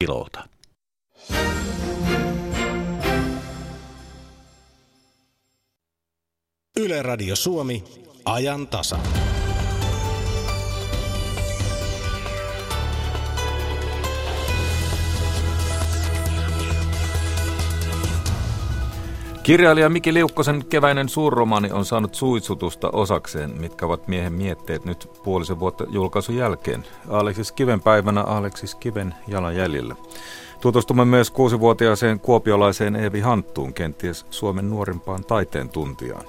pilota. Yle Radio Suomi, ajan tasa. Kirjailija Miki Liukkosen keväinen suurromaani on saanut suitsutusta osakseen, mitkä ovat miehen mietteet nyt puolisen vuotta julkaisun jälkeen. Aleksis Kiven päivänä Aleksis Kiven jalanjäljellä. Tutustumme myös kuusivuotiaaseen kuopiolaiseen Eevi Hanttuun, kenties Suomen nuorimpaan taiteen tuntijaan.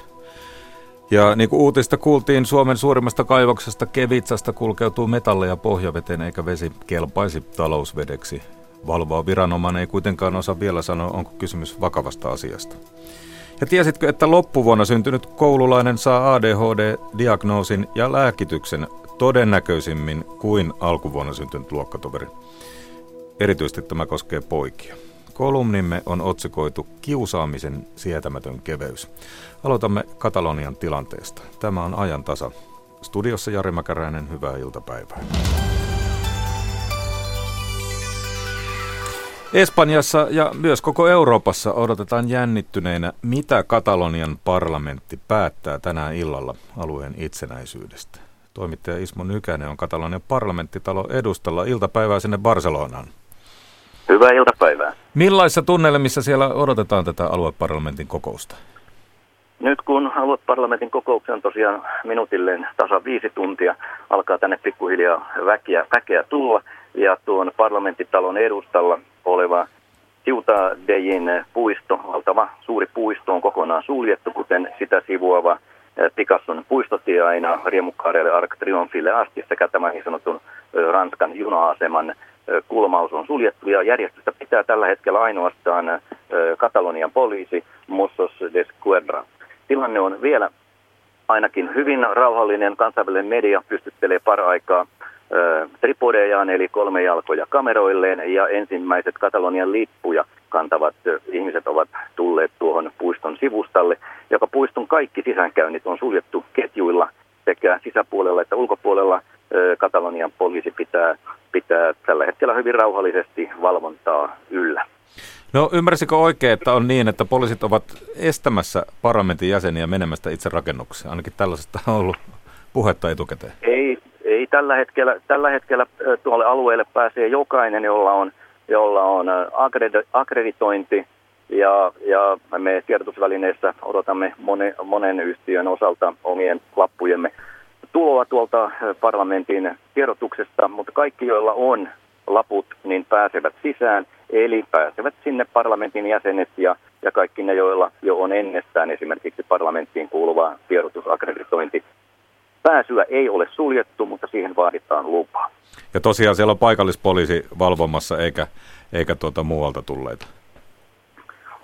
Ja niin kuin uutista kuultiin, Suomen suurimmasta kaivoksesta Kevitsasta kulkeutuu metalleja pohjaveteen eikä vesi kelpaisi talousvedeksi. Valvoa viranomainen ei kuitenkaan osaa vielä sanoa, onko kysymys vakavasta asiasta. Ja tiesitkö, että loppuvuonna syntynyt koululainen saa ADHD-diagnoosin ja lääkityksen todennäköisimmin kuin alkuvuonna syntynyt luokkatoveri? Erityisesti tämä koskee poikia. Kolumnimme on otsikoitu Kiusaamisen sietämätön keveys. Aloitamme Katalonian tilanteesta. Tämä on ajan tasa. Studiossa Jari Mäkäräinen, hyvää iltapäivää. Espanjassa ja myös koko Euroopassa odotetaan jännittyneinä, mitä Katalonian parlamentti päättää tänään illalla alueen itsenäisyydestä. Toimittaja Ismo Nykänen on Katalonian parlamenttitalo edustalla iltapäivää sinne Barcelonaan. Hyvää iltapäivää. Millaisissa tunnelmissa siellä odotetaan tätä alueparlamentin kokousta? Nyt kun alueparlamentin kokouksen on tosiaan minuutilleen tasa viisi tuntia, alkaa tänne pikkuhiljaa väkeä, väkeä tulla. Ja tuon parlamenttitalon edustalla oleva Ciuta Dejin puisto, valtava suuri puisto on kokonaan suljettu, kuten sitä sivuava eh, Picasson puistotie aina Riemukkaarelle Arc Triomphille asti sekä tämän niin sanotun eh, Ranskan juna-aseman eh, kulmaus on suljettu ja järjestystä pitää tällä hetkellä ainoastaan Katalonian poliisi Mossos de Squadra. Tilanne on vielä ainakin hyvin rauhallinen. Kansainvälinen media pystyttelee paraikaa tripodejaan eli kolme jalkoja kameroilleen ja ensimmäiset Katalonian lippuja kantavat ihmiset ovat tulleet tuohon puiston sivustalle, joka puiston kaikki sisäänkäynnit on suljettu ketjuilla sekä sisäpuolella että ulkopuolella. Katalonian poliisi pitää, pitää tällä hetkellä hyvin rauhallisesti valvontaa yllä. No ymmärsikö oikein, että on niin, että poliisit ovat estämässä parlamentin jäseniä menemästä itse rakennukseen? Ainakin tällaisesta on ollut puhetta etukäteen. Ei, ei tällä hetkellä, tällä hetkellä tuolle alueelle pääsee jokainen, jolla on, jolla on akkreditointi. Ja, ja me tiedotusvälineessä odotamme monen, monen yhtiön osalta omien lappujemme tuloa tuolta parlamentin tiedotuksesta, mutta kaikki, joilla on laput, niin pääsevät sisään, eli pääsevät sinne parlamentin jäsenet ja, ja kaikki ne, joilla jo on ennestään esimerkiksi parlamenttiin kuuluva tiedotusakkreditointi Pääsyä ei ole suljettu, mutta siihen vaaditaan lupa. Ja tosiaan siellä on paikallispoliisi valvomassa eikä, eikä tuota muualta tulleita.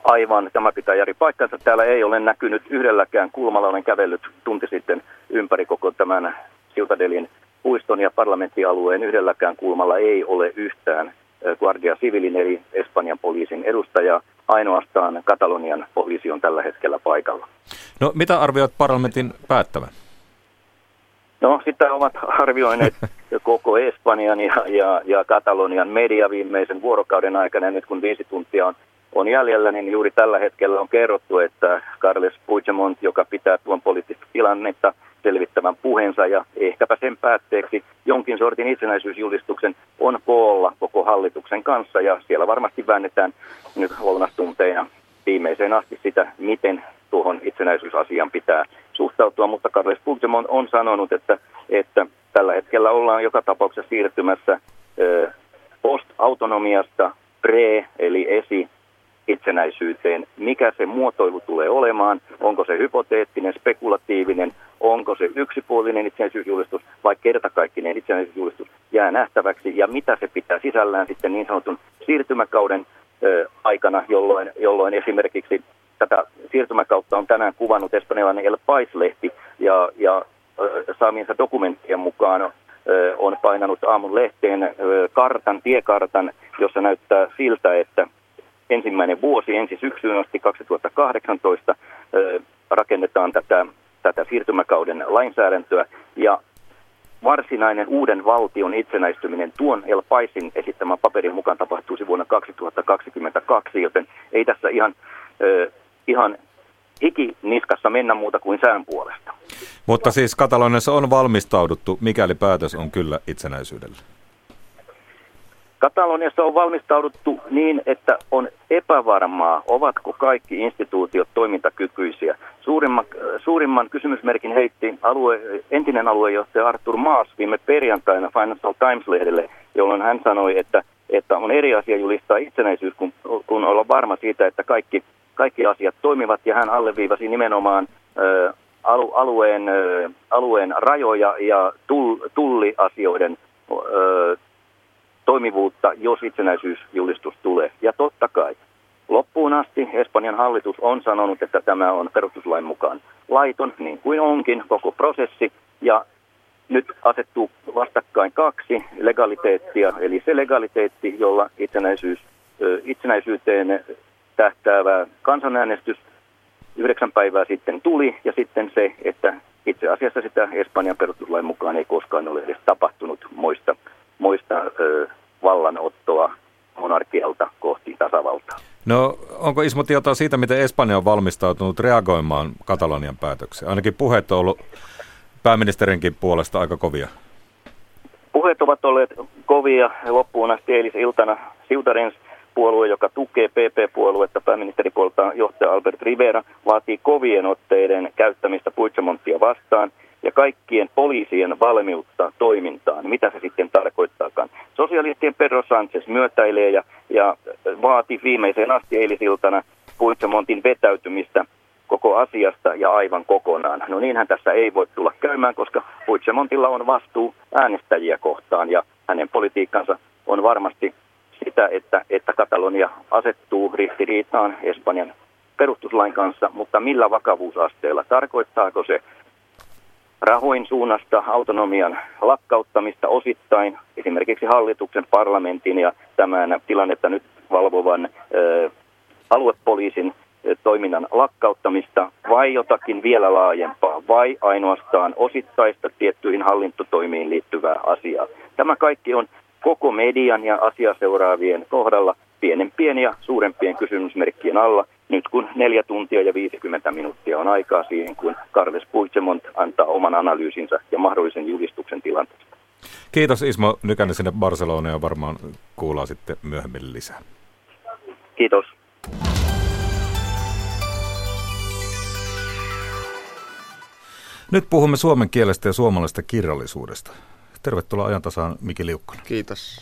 Aivan, tämä pitää Jari paikkansa. Täällä ei ole näkynyt yhdelläkään kulmalla. Olen kävellyt tunti sitten ympäri koko tämän Siltadelin puiston ja parlamenttialueen yhdelläkään kulmalla ei ole yhtään Guardia Civilin eli Espanjan poliisin edustaja. Ainoastaan Katalonian poliisi on tällä hetkellä paikalla. No mitä arvioit parlamentin päättävän? No sitä ovat arvioineet koko Espanjan ja, ja, ja Katalonian media viimeisen vuorokauden aikana. Ja nyt kun viisi tuntia on, on jäljellä, niin juuri tällä hetkellä on kerrottu, että Carles Puigdemont, joka pitää tuon poliittista tilannetta selvittävän puheensa ja ehkäpä sen päätteeksi jonkin sortin itsenäisyysjulistuksen on koolla koko hallituksen kanssa. Ja siellä varmasti väännetään nyt lounastunteina viimeiseen asti sitä, miten tuohon itsenäisyysasiaan pitää suhtautua, mutta Carles Puigdemont on sanonut, että, että tällä hetkellä ollaan joka tapauksessa siirtymässä post-autonomiasta pre- eli esi itsenäisyyteen. Mikä se muotoilu tulee olemaan? Onko se hypoteettinen, spekulatiivinen, onko se yksipuolinen itsenäisyysjulistus vai kertakaikkinen itsenäisyysjulistus jää nähtäväksi ja mitä se pitää sisällään sitten niin sanotun siirtymäkauden ö, aikana, jolloin, jolloin esimerkiksi tätä siirtymäkautta on tänään kuvannut espanjalainen El Pais-lehti ja, ja saamiensa dokumenttien mukaan on painanut aamun lehteen kartan, tiekartan, jossa näyttää siltä, että ensimmäinen vuosi ensi syksyyn asti 2018 rakennetaan tätä, tätä siirtymäkauden lainsäädäntöä. Ja varsinainen uuden valtion itsenäistyminen tuon El Paisin esittämän paperin mukaan tapahtuisi vuonna 2022, joten ei tässä ihan, ihan hiki niskassa mennä muuta kuin sään puolesta. Mutta siis Kataloniassa on valmistauduttu, mikäli päätös on kyllä itsenäisyydellä. Kataloniassa on valmistauduttu niin, että on epävarmaa, ovatko kaikki instituutiot toimintakykyisiä. Suurimman, suurimman kysymysmerkin heitti alue, entinen aluejohtaja Arthur Maas viime perjantaina Financial Times-lehdelle, jolloin hän sanoi, että, että on eri asia julistaa itsenäisyys, kun, kun olla varma siitä, että kaikki, kaikki asiat toimivat. Ja hän alleviivasi nimenomaan alueen, alueen rajoja ja tulliasioiden toimivuutta, jos itsenäisyysjulistus tulee. Ja totta kai, loppuun asti Espanjan hallitus on sanonut, että tämä on perustuslain mukaan laiton, niin kuin onkin koko prosessi. Ja nyt asettuu vastakkain kaksi legaliteettia, eli se legaliteetti, jolla itsenäisyys, itsenäisyyteen tähtäävä kansanäänestys yhdeksän päivää sitten tuli, ja sitten se, että itse asiassa sitä Espanjan perustuslain mukaan ei koskaan ole edes tapahtunut moista muista ö, vallanottoa monarkialta kohti tasavaltaa. No onko Ismo tietoa siitä, miten Espanja on valmistautunut reagoimaan Katalonian päätökseen? Ainakin puheet on ollut pääministerinkin puolesta aika kovia. Puheet ovat olleet kovia loppuun asti eilisiltana. Siutarens puolue, joka tukee PP-puoluetta, pääministeripuolta johtaja Albert Rivera, vaatii kovien otteiden käyttämistä Puigdemontia vastaan – ja kaikkien poliisien valmiutta toimintaan, mitä se sitten tarkoittaakaan. Sosialistien Pedro Sanchez myötäilee ja, ja vaati viimeiseen asti eilisiltana Puigdemontin vetäytymistä koko asiasta ja aivan kokonaan. No niinhän tässä ei voi tulla käymään, koska Puigdemontilla on vastuu äänestäjiä kohtaan ja hänen politiikkansa on varmasti sitä, että, että Katalonia asettuu ristiriitaan Espanjan perustuslain kanssa, mutta millä vakavuusasteella? Tarkoittaako se rahoin suunnasta autonomian lakkauttamista osittain, esimerkiksi hallituksen, parlamentin ja tämän tilannetta nyt valvovan ö, aluepoliisin toiminnan lakkauttamista vai jotakin vielä laajempaa vai ainoastaan osittaista tiettyihin hallintotoimiin liittyvää asiaa. Tämä kaikki on koko median ja asiaseuraavien kohdalla pienempien ja suurempien kysymysmerkkien alla – nyt kun neljä tuntia ja 50 minuuttia on aikaa siihen, kun Carles Puigdemont antaa oman analyysinsä ja mahdollisen julistuksen tilanteesta. Kiitos Ismo Nykänen sinne Barcelonaan ja varmaan kuullaan sitten myöhemmin lisää. Kiitos. Nyt puhumme suomen kielestä ja suomalaisesta kirjallisuudesta. Tervetuloa ajantasaan Miki Liukkonen. Kiitos.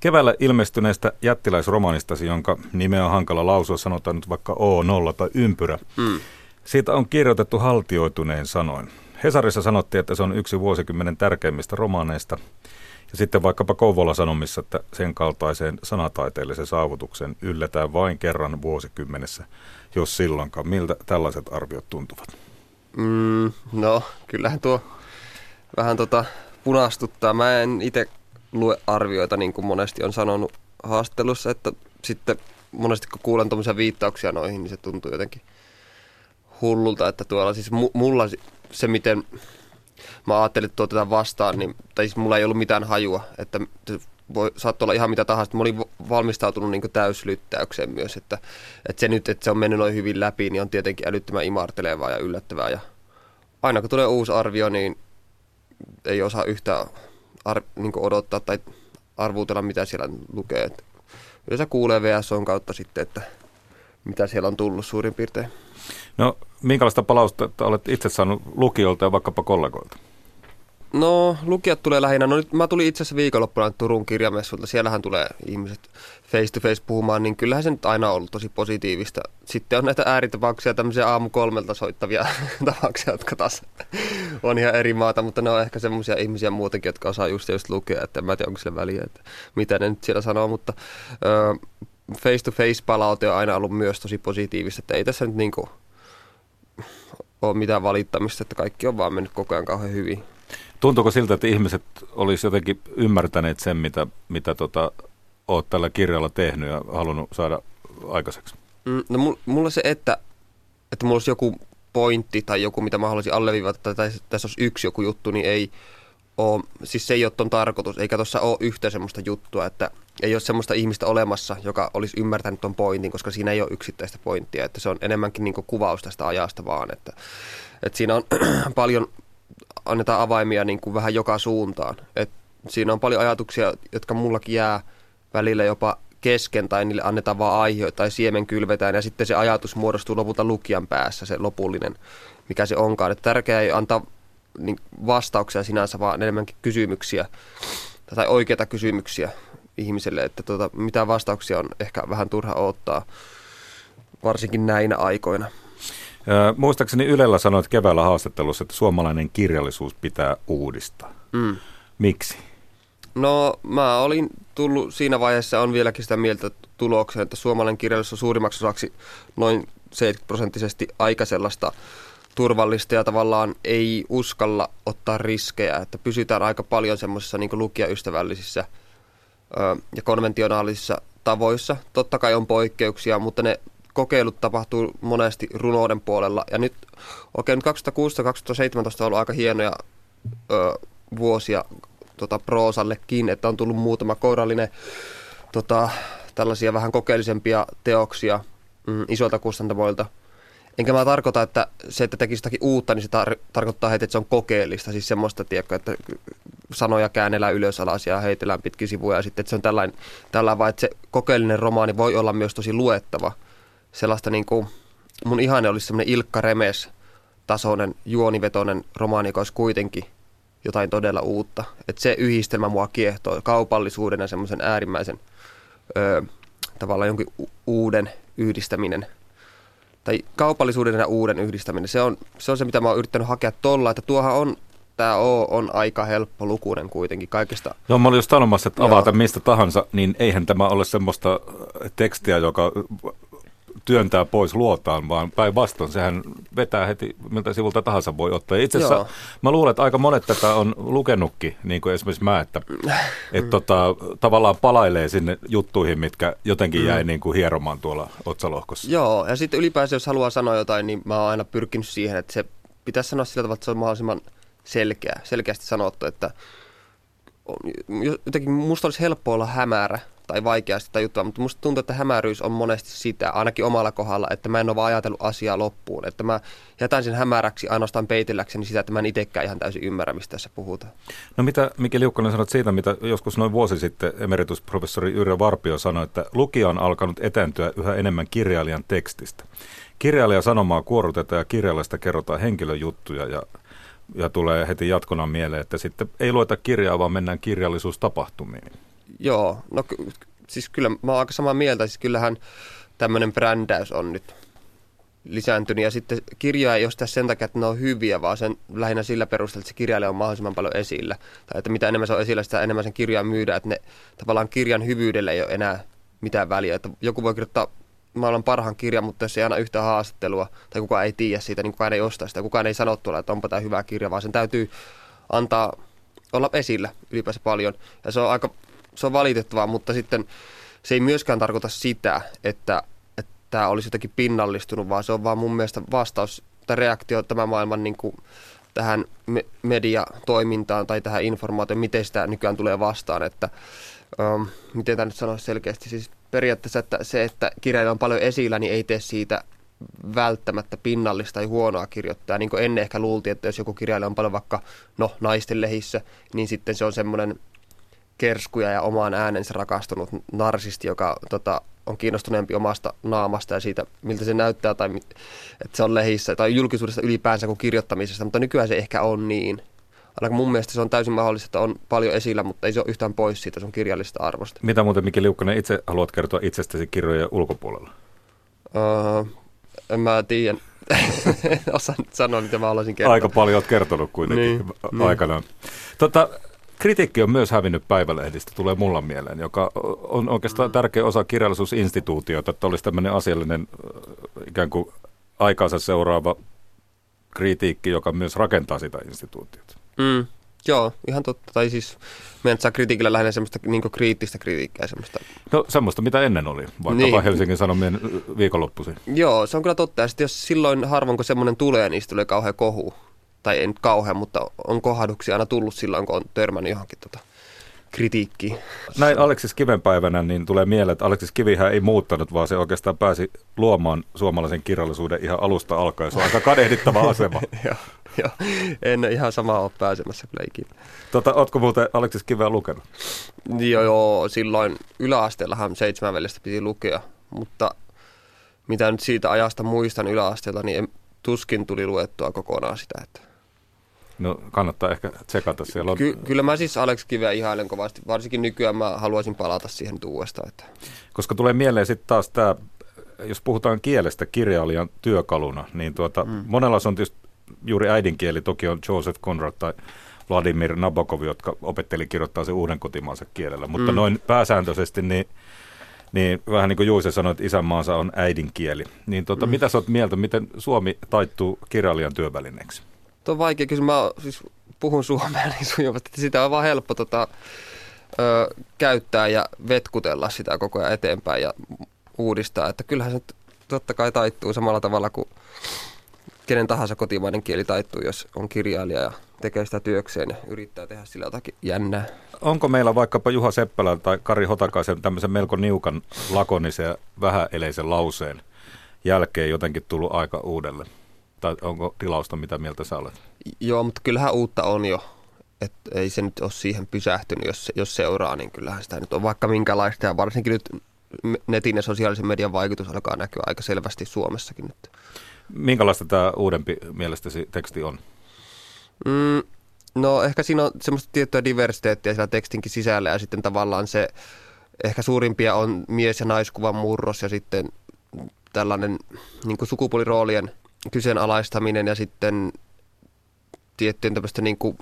Keväällä ilmestyneestä jättiläisromanistasi, jonka nimeä on hankala lausua, sanotaan nyt vaikka O0 tai ympyrä. Mm. Siitä on kirjoitettu haltioituneen sanoin. Hesarissa sanottiin, että se on yksi vuosikymmenen tärkeimmistä romaaneista. Ja sitten vaikkapa Kouvola sanomissa, että sen kaltaiseen sanataiteellisen saavutuksen ylletään vain kerran vuosikymmenessä, jos silloinkaan. Miltä tällaiset arviot tuntuvat? Mm, no, kyllähän tuo vähän tota punastuttaa. Mä en itse lue arvioita, niin kuin monesti on sanonut haastattelussa, että sitten monesti kun kuulen tuommoisia viittauksia noihin, niin se tuntuu jotenkin hullulta, että tuolla siis mulla se, miten mä ajattelin, että tuotetaan vastaan, niin, tai siis mulla ei ollut mitään hajua, että voi, saattoi olla ihan mitä tahansa. Mä olin valmistautunut niin täyslyttäykseen myös, että, että se nyt, että se on mennyt noin hyvin läpi, niin on tietenkin älyttömän imartelevaa ja yllättävää. Ja aina kun tulee uusi arvio, niin ei osaa yhtään ar, niin odottaa tai arvuutella, mitä siellä lukee. Et yleensä kuulee VSOn kautta sitten, että mitä siellä on tullut suurin piirtein. No, minkälaista palautetta olet itse saanut lukijoilta ja vaikkapa kollegoilta? No, lukijat tulee lähinnä. No nyt mä tulin itse asiassa viikonloppuna Turun kirjamessulta. Siellähän tulee ihmiset face to face puhumaan, niin kyllähän se nyt aina ollut tosi positiivista. Sitten on näitä ääritapauksia, tämmöisiä aamu kolmelta soittavia tapauksia, jotka taas on ihan eri maata, mutta ne on ehkä semmoisia ihmisiä muutenkin, jotka osaa just, just lukea, että en mä tiedä, onko sille väliä, että mitä ne nyt siellä sanoo, mutta face to face palaute on aina ollut myös tosi positiivista, että ei tässä nyt niinku ole mitään valittamista, että kaikki on vaan mennyt koko ajan kauhean hyvin. Tuntuuko siltä, että ihmiset olisi jotenkin ymmärtäneet sen, mitä, mitä tota, olet tällä kirjalla tehnyt ja halunnut saada aikaiseksi? Mm, no mulla se, että, että mulla olisi joku pointti tai joku, mitä mä haluaisin alleviivata, tai tässä olisi yksi joku juttu, niin ei ole, siis se ei ole ton tarkoitus, eikä tuossa ole yhtä semmoista juttua, että, ei ole semmoista ihmistä olemassa, joka olisi ymmärtänyt tuon pointin, koska siinä ei ole yksittäistä pointtia, että se on enemmänkin niin kuvaus tästä ajasta vaan, että, että siinä on paljon, annetaan avaimia niin kuin vähän joka suuntaan, että siinä on paljon ajatuksia, jotka mullakin jää välillä jopa kesken tai niille annetaan vaan aihe tai siemen kylvetään ja sitten se ajatus muodostuu lopulta lukijan päässä, se lopullinen, mikä se onkaan. Että tärkeää ei antaa niin vastauksia sinänsä, vaan enemmänkin kysymyksiä tai oikeita kysymyksiä ihmiselle, että tuota, mitä vastauksia on ehkä vähän turha odottaa, varsinkin näinä aikoina. Muistaakseni Ylellä sanoit keväällä haastattelussa, että suomalainen kirjallisuus pitää uudistaa. Mm. Miksi? No mä olin tullut siinä vaiheessa, on vieläkin sitä mieltä tulokseen, että suomalainen kirjallisuus on suurimmaksi osaksi noin 70 prosenttisesti aika sellaista turvallista ja tavallaan ei uskalla ottaa riskejä, että pysytään aika paljon semmoisissa niin lukijaystävällisissä ö, ja konventionaalisissa tavoissa. Totta kai on poikkeuksia, mutta ne kokeilut tapahtuu monesti runouden puolella. Ja nyt, okei, okay, nyt 2016-2017 on ollut aika hienoja ö, vuosia tota, proosallekin, että on tullut muutama kourallinen tota, tällaisia vähän kokeellisempia teoksia mm, isolta kustantamoilta. Enkä mä tarkoita, että se, että tekisi jotakin uutta, niin se tar- tarkoittaa heti, että se on kokeellista. Siis semmoista, tiedätkö, että sanoja käännellään ylös alas ja heitellään pitkin sivuja. Ja sitten, että se on tällainen, tällainen vaan, että se kokeellinen romaani voi olla myös tosi luettava. Sellaista niin kuin, mun ihanne olisi semmoinen Ilkka Remes tasoinen, juonivetoinen romaani, joka olisi kuitenkin jotain todella uutta. Että se yhdistelmä mua kiehtoo kaupallisuuden ja semmoisen äärimmäisen ö, tavallaan jonkin uuden yhdistäminen. Tai kaupallisuuden ja uuden yhdistäminen. Se on, se on se, mitä mä oon yrittänyt hakea tolla, että tuohan on tämä O on aika helppo lukuinen kuitenkin kaikesta. Joo, mä olin just sanomassa, että avata Joo. mistä tahansa, niin eihän tämä ole semmoista tekstiä, joka työntää pois luotaan, vaan päinvastoin sehän vetää heti miltä sivulta tahansa voi ottaa. Itse asiassa mä luulen, että aika monet tätä on lukenutkin, niin kuin esimerkiksi mä, että et tota, tavallaan palailee sinne juttuihin, mitkä jotenkin jäi mm. niin kuin hieromaan tuolla otsalohkossa. Joo, ja sitten ylipäänsä jos haluaa sanoa jotain, niin mä oon aina pyrkinyt siihen, että se pitäisi sanoa sillä tavalla, että se on mahdollisimman selkeä, selkeästi sanottu, että jotenkin musta olisi helppo olla hämärä tai vaikeasti tai juttua, mutta musta tuntuu, että hämäryys on monesti sitä, ainakin omalla kohdalla, että mä en ole vaan ajatellut asiaa loppuun. Että mä jätän sen hämäräksi ainoastaan peitelläkseni sitä, että mä en itsekään ihan täysin ymmärrä, mistä tässä puhutaan. No mitä Miki Liukkonen sanot siitä, mitä joskus noin vuosi sitten emeritusprofessori Yrjö Varpio sanoi, että lukija on alkanut etääntyä yhä enemmän kirjailijan tekstistä. Kirjailija sanomaa kuorutetaan ja kirjailijasta kerrotaan henkilöjuttuja ja ja tulee heti jatkona mieleen, että sitten ei lueta kirjaa, vaan mennään kirjallisuustapahtumiin. Joo, no siis kyllä mä oon aika samaa mieltä. Siis kyllähän tämmöinen brändäys on nyt lisääntynyt. Ja sitten kirjoja ei ole sen takia, että ne on hyviä, vaan sen lähinnä sillä perusteella, että se kirjailija on mahdollisimman paljon esillä. Tai että mitä enemmän se on esillä, sitä enemmän sen kirjan myydään. Että ne tavallaan kirjan hyvyydellä ei ole enää mitään väliä. Että joku voi kirjoittaa maailman parhaan kirjan, mutta jos ei aina yhtä haastattelua, tai kukaan ei tiedä siitä, niin kukaan ei osta sitä, kukaan ei sano tuolla, että onpa tämä hyvä kirja, vaan sen täytyy antaa olla esillä ylipäänsä paljon. Ja se on aika se on valitettavaa, mutta sitten se ei myöskään tarkoita sitä, että, tämä olisi jotenkin pinnallistunut, vaan se on vaan mun mielestä vastaus tai reaktio tämän maailman niin kuin tähän me- mediatoimintaan tai tähän informaatioon, miten sitä nykyään tulee vastaan, että um, miten tämä nyt sanoisi selkeästi, siis periaatteessa että se, että kirjailija on paljon esillä, niin ei tee siitä välttämättä pinnallista tai huonoa kirjoittaa. Niin kuin ennen ehkä luultiin, että jos joku kirjailija on paljon vaikka no, naisten lehissä, niin sitten se on semmoinen kerskuja ja omaan äänensä rakastunut narsisti, joka tota, on kiinnostuneempi omasta naamasta ja siitä, miltä se näyttää, tai että se on lehissä, tai julkisuudessa ylipäänsä kuin kirjoittamisesta, mutta nykyään se ehkä on niin. Ainakaan mun mielestä se on täysin mahdollista, että on paljon esillä, mutta ei se ole yhtään pois siitä sun kirjallista arvosta. Mitä muuten Mikki Liukkonen itse haluat kertoa itsestäsi kirjojen ulkopuolella? Uh, en mä tiedä. Osaan sanoa, mitä mä haluaisin kertoa. Aika paljon olet kertonut kuitenkin niin, aikanaan. Niin. Tota, Kritiikki on myös hävinnyt päivälehdistä, tulee mulla mieleen, joka on oikeastaan tärkeä osa kirjallisuusinstituutiota, että olisi tämmöinen asiallinen ikään kuin aikaansa seuraava kritiikki, joka myös rakentaa sitä instituutiota. Mm, joo, ihan totta. Tai siis meidän saa kritiikillä lähinnä semmoista niin kriittistä kritiikkiä. Semmoista. No semmoista, mitä ennen oli, vaikkapa niin. Helsingin Sanomien viikonloppuisin. Joo, se on kyllä totta. Ja sitten jos silloin harvoin, kun semmoinen tulee, niin tulee kauhean kohu tai ei nyt kauhean, mutta on kohduksia aina tullut silloin, kun on törmännyt johonkin tota kritiikkiin. Näin Aleksis Kiven päivänä niin tulee mieleen, että Aleksis Kivihän ei muuttanut, vaan se oikeastaan pääsi luomaan suomalaisen kirjallisuuden ihan alusta alkaen. Se on aika kadehdittava asema. joo, en ihan samaa ole pääsemässä kyllä ikinä. Tota, ootko muuten Aleksis Kiveä lukenut? Joo, joo, silloin yläasteellahan seitsemän veljestä piti lukea, mutta mitä nyt siitä ajasta muistan yläasteella, niin en, tuskin tuli luettua kokonaan sitä. Että. No kannattaa ehkä tsekata siellä. On... Ky- kyllä mä siis Alex Kiveä ihailen kovasti, varsinkin nykyään mä haluaisin palata siihen uudestaan. Että. Koska tulee mieleen sitten taas tämä, jos puhutaan kielestä kirjailijan työkaluna, niin tuota, mm. monella se on tietysti juuri äidinkieli, toki on Joseph Conrad tai Vladimir Nabokov, jotka opetteli kirjoittaa sen uuden kotimaansa kielellä, mutta mm. noin pääsääntöisesti niin niin vähän niin kuin Juuse sanoi, että isänmaansa on äidinkieli. Niin tota, mm. mitä sä oot mieltä, miten Suomi taittuu kirjailijan työvälineeksi? Tuo on vaikea kysymys. Mä siis puhun suomea niin sujuvasti, että sitä on vaan helppo tota, ö, käyttää ja vetkutella sitä koko ajan eteenpäin ja uudistaa. Että kyllähän se totta kai taittuu samalla tavalla kuin kenen tahansa kotimainen kieli taittuu, jos on kirjailija ja tekee sitä työkseen ja yrittää tehdä sillä jotakin jännää. Onko meillä vaikkapa Juha Seppälän tai Kari Hotakaisen tämmöisen melko niukan lakonisen ja vähäeleisen lauseen jälkeen jotenkin tullut aika uudelle? Tai onko tilausta, mitä mieltä sä olet? Joo, mutta kyllähän uutta on jo. Et ei se nyt ole siihen pysähtynyt, jos, jos seuraa, niin kyllähän sitä nyt on vaikka minkälaista. Ja varsinkin nyt netin ja sosiaalisen median vaikutus alkaa näkyä aika selvästi Suomessakin nyt. Minkälaista tämä uudempi mielestäsi teksti on? Mm, no ehkä siinä on semmoista tiettyä diversiteettiä siellä tekstinkin sisällä ja sitten tavallaan se ehkä suurimpia on mies- ja naiskuvan murros ja sitten tällainen niin kuin sukupuoliroolien kyseenalaistaminen ja sitten tiettyjen tämmöistä niin kuin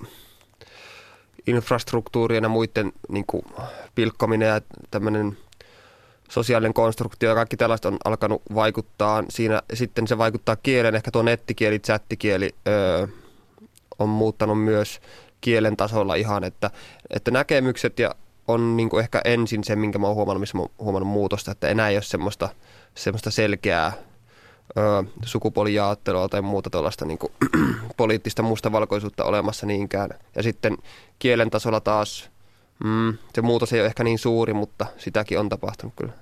infrastruktuurien ja muiden niin kuin pilkkominen ja tämmöinen sosiaalinen konstruktio ja kaikki tällaista on alkanut vaikuttaa. Siinä sitten se vaikuttaa kieleen, ehkä tuo nettikieli, chattikieli öö, on muuttanut myös kielen tasolla ihan, että, että näkemykset ja on niin kuin ehkä ensin se, minkä mä oon huomannut, missä mä oon huomannut muutosta, että enää ei ole semmoista, semmoista selkeää sukupuolijaattelua tai muuta tuollaista niin poliittista mustavalkoisuutta olemassa niinkään. Ja sitten kielen tasolla taas mm, se muutos ei ole ehkä niin suuri, mutta sitäkin on tapahtunut kyllä.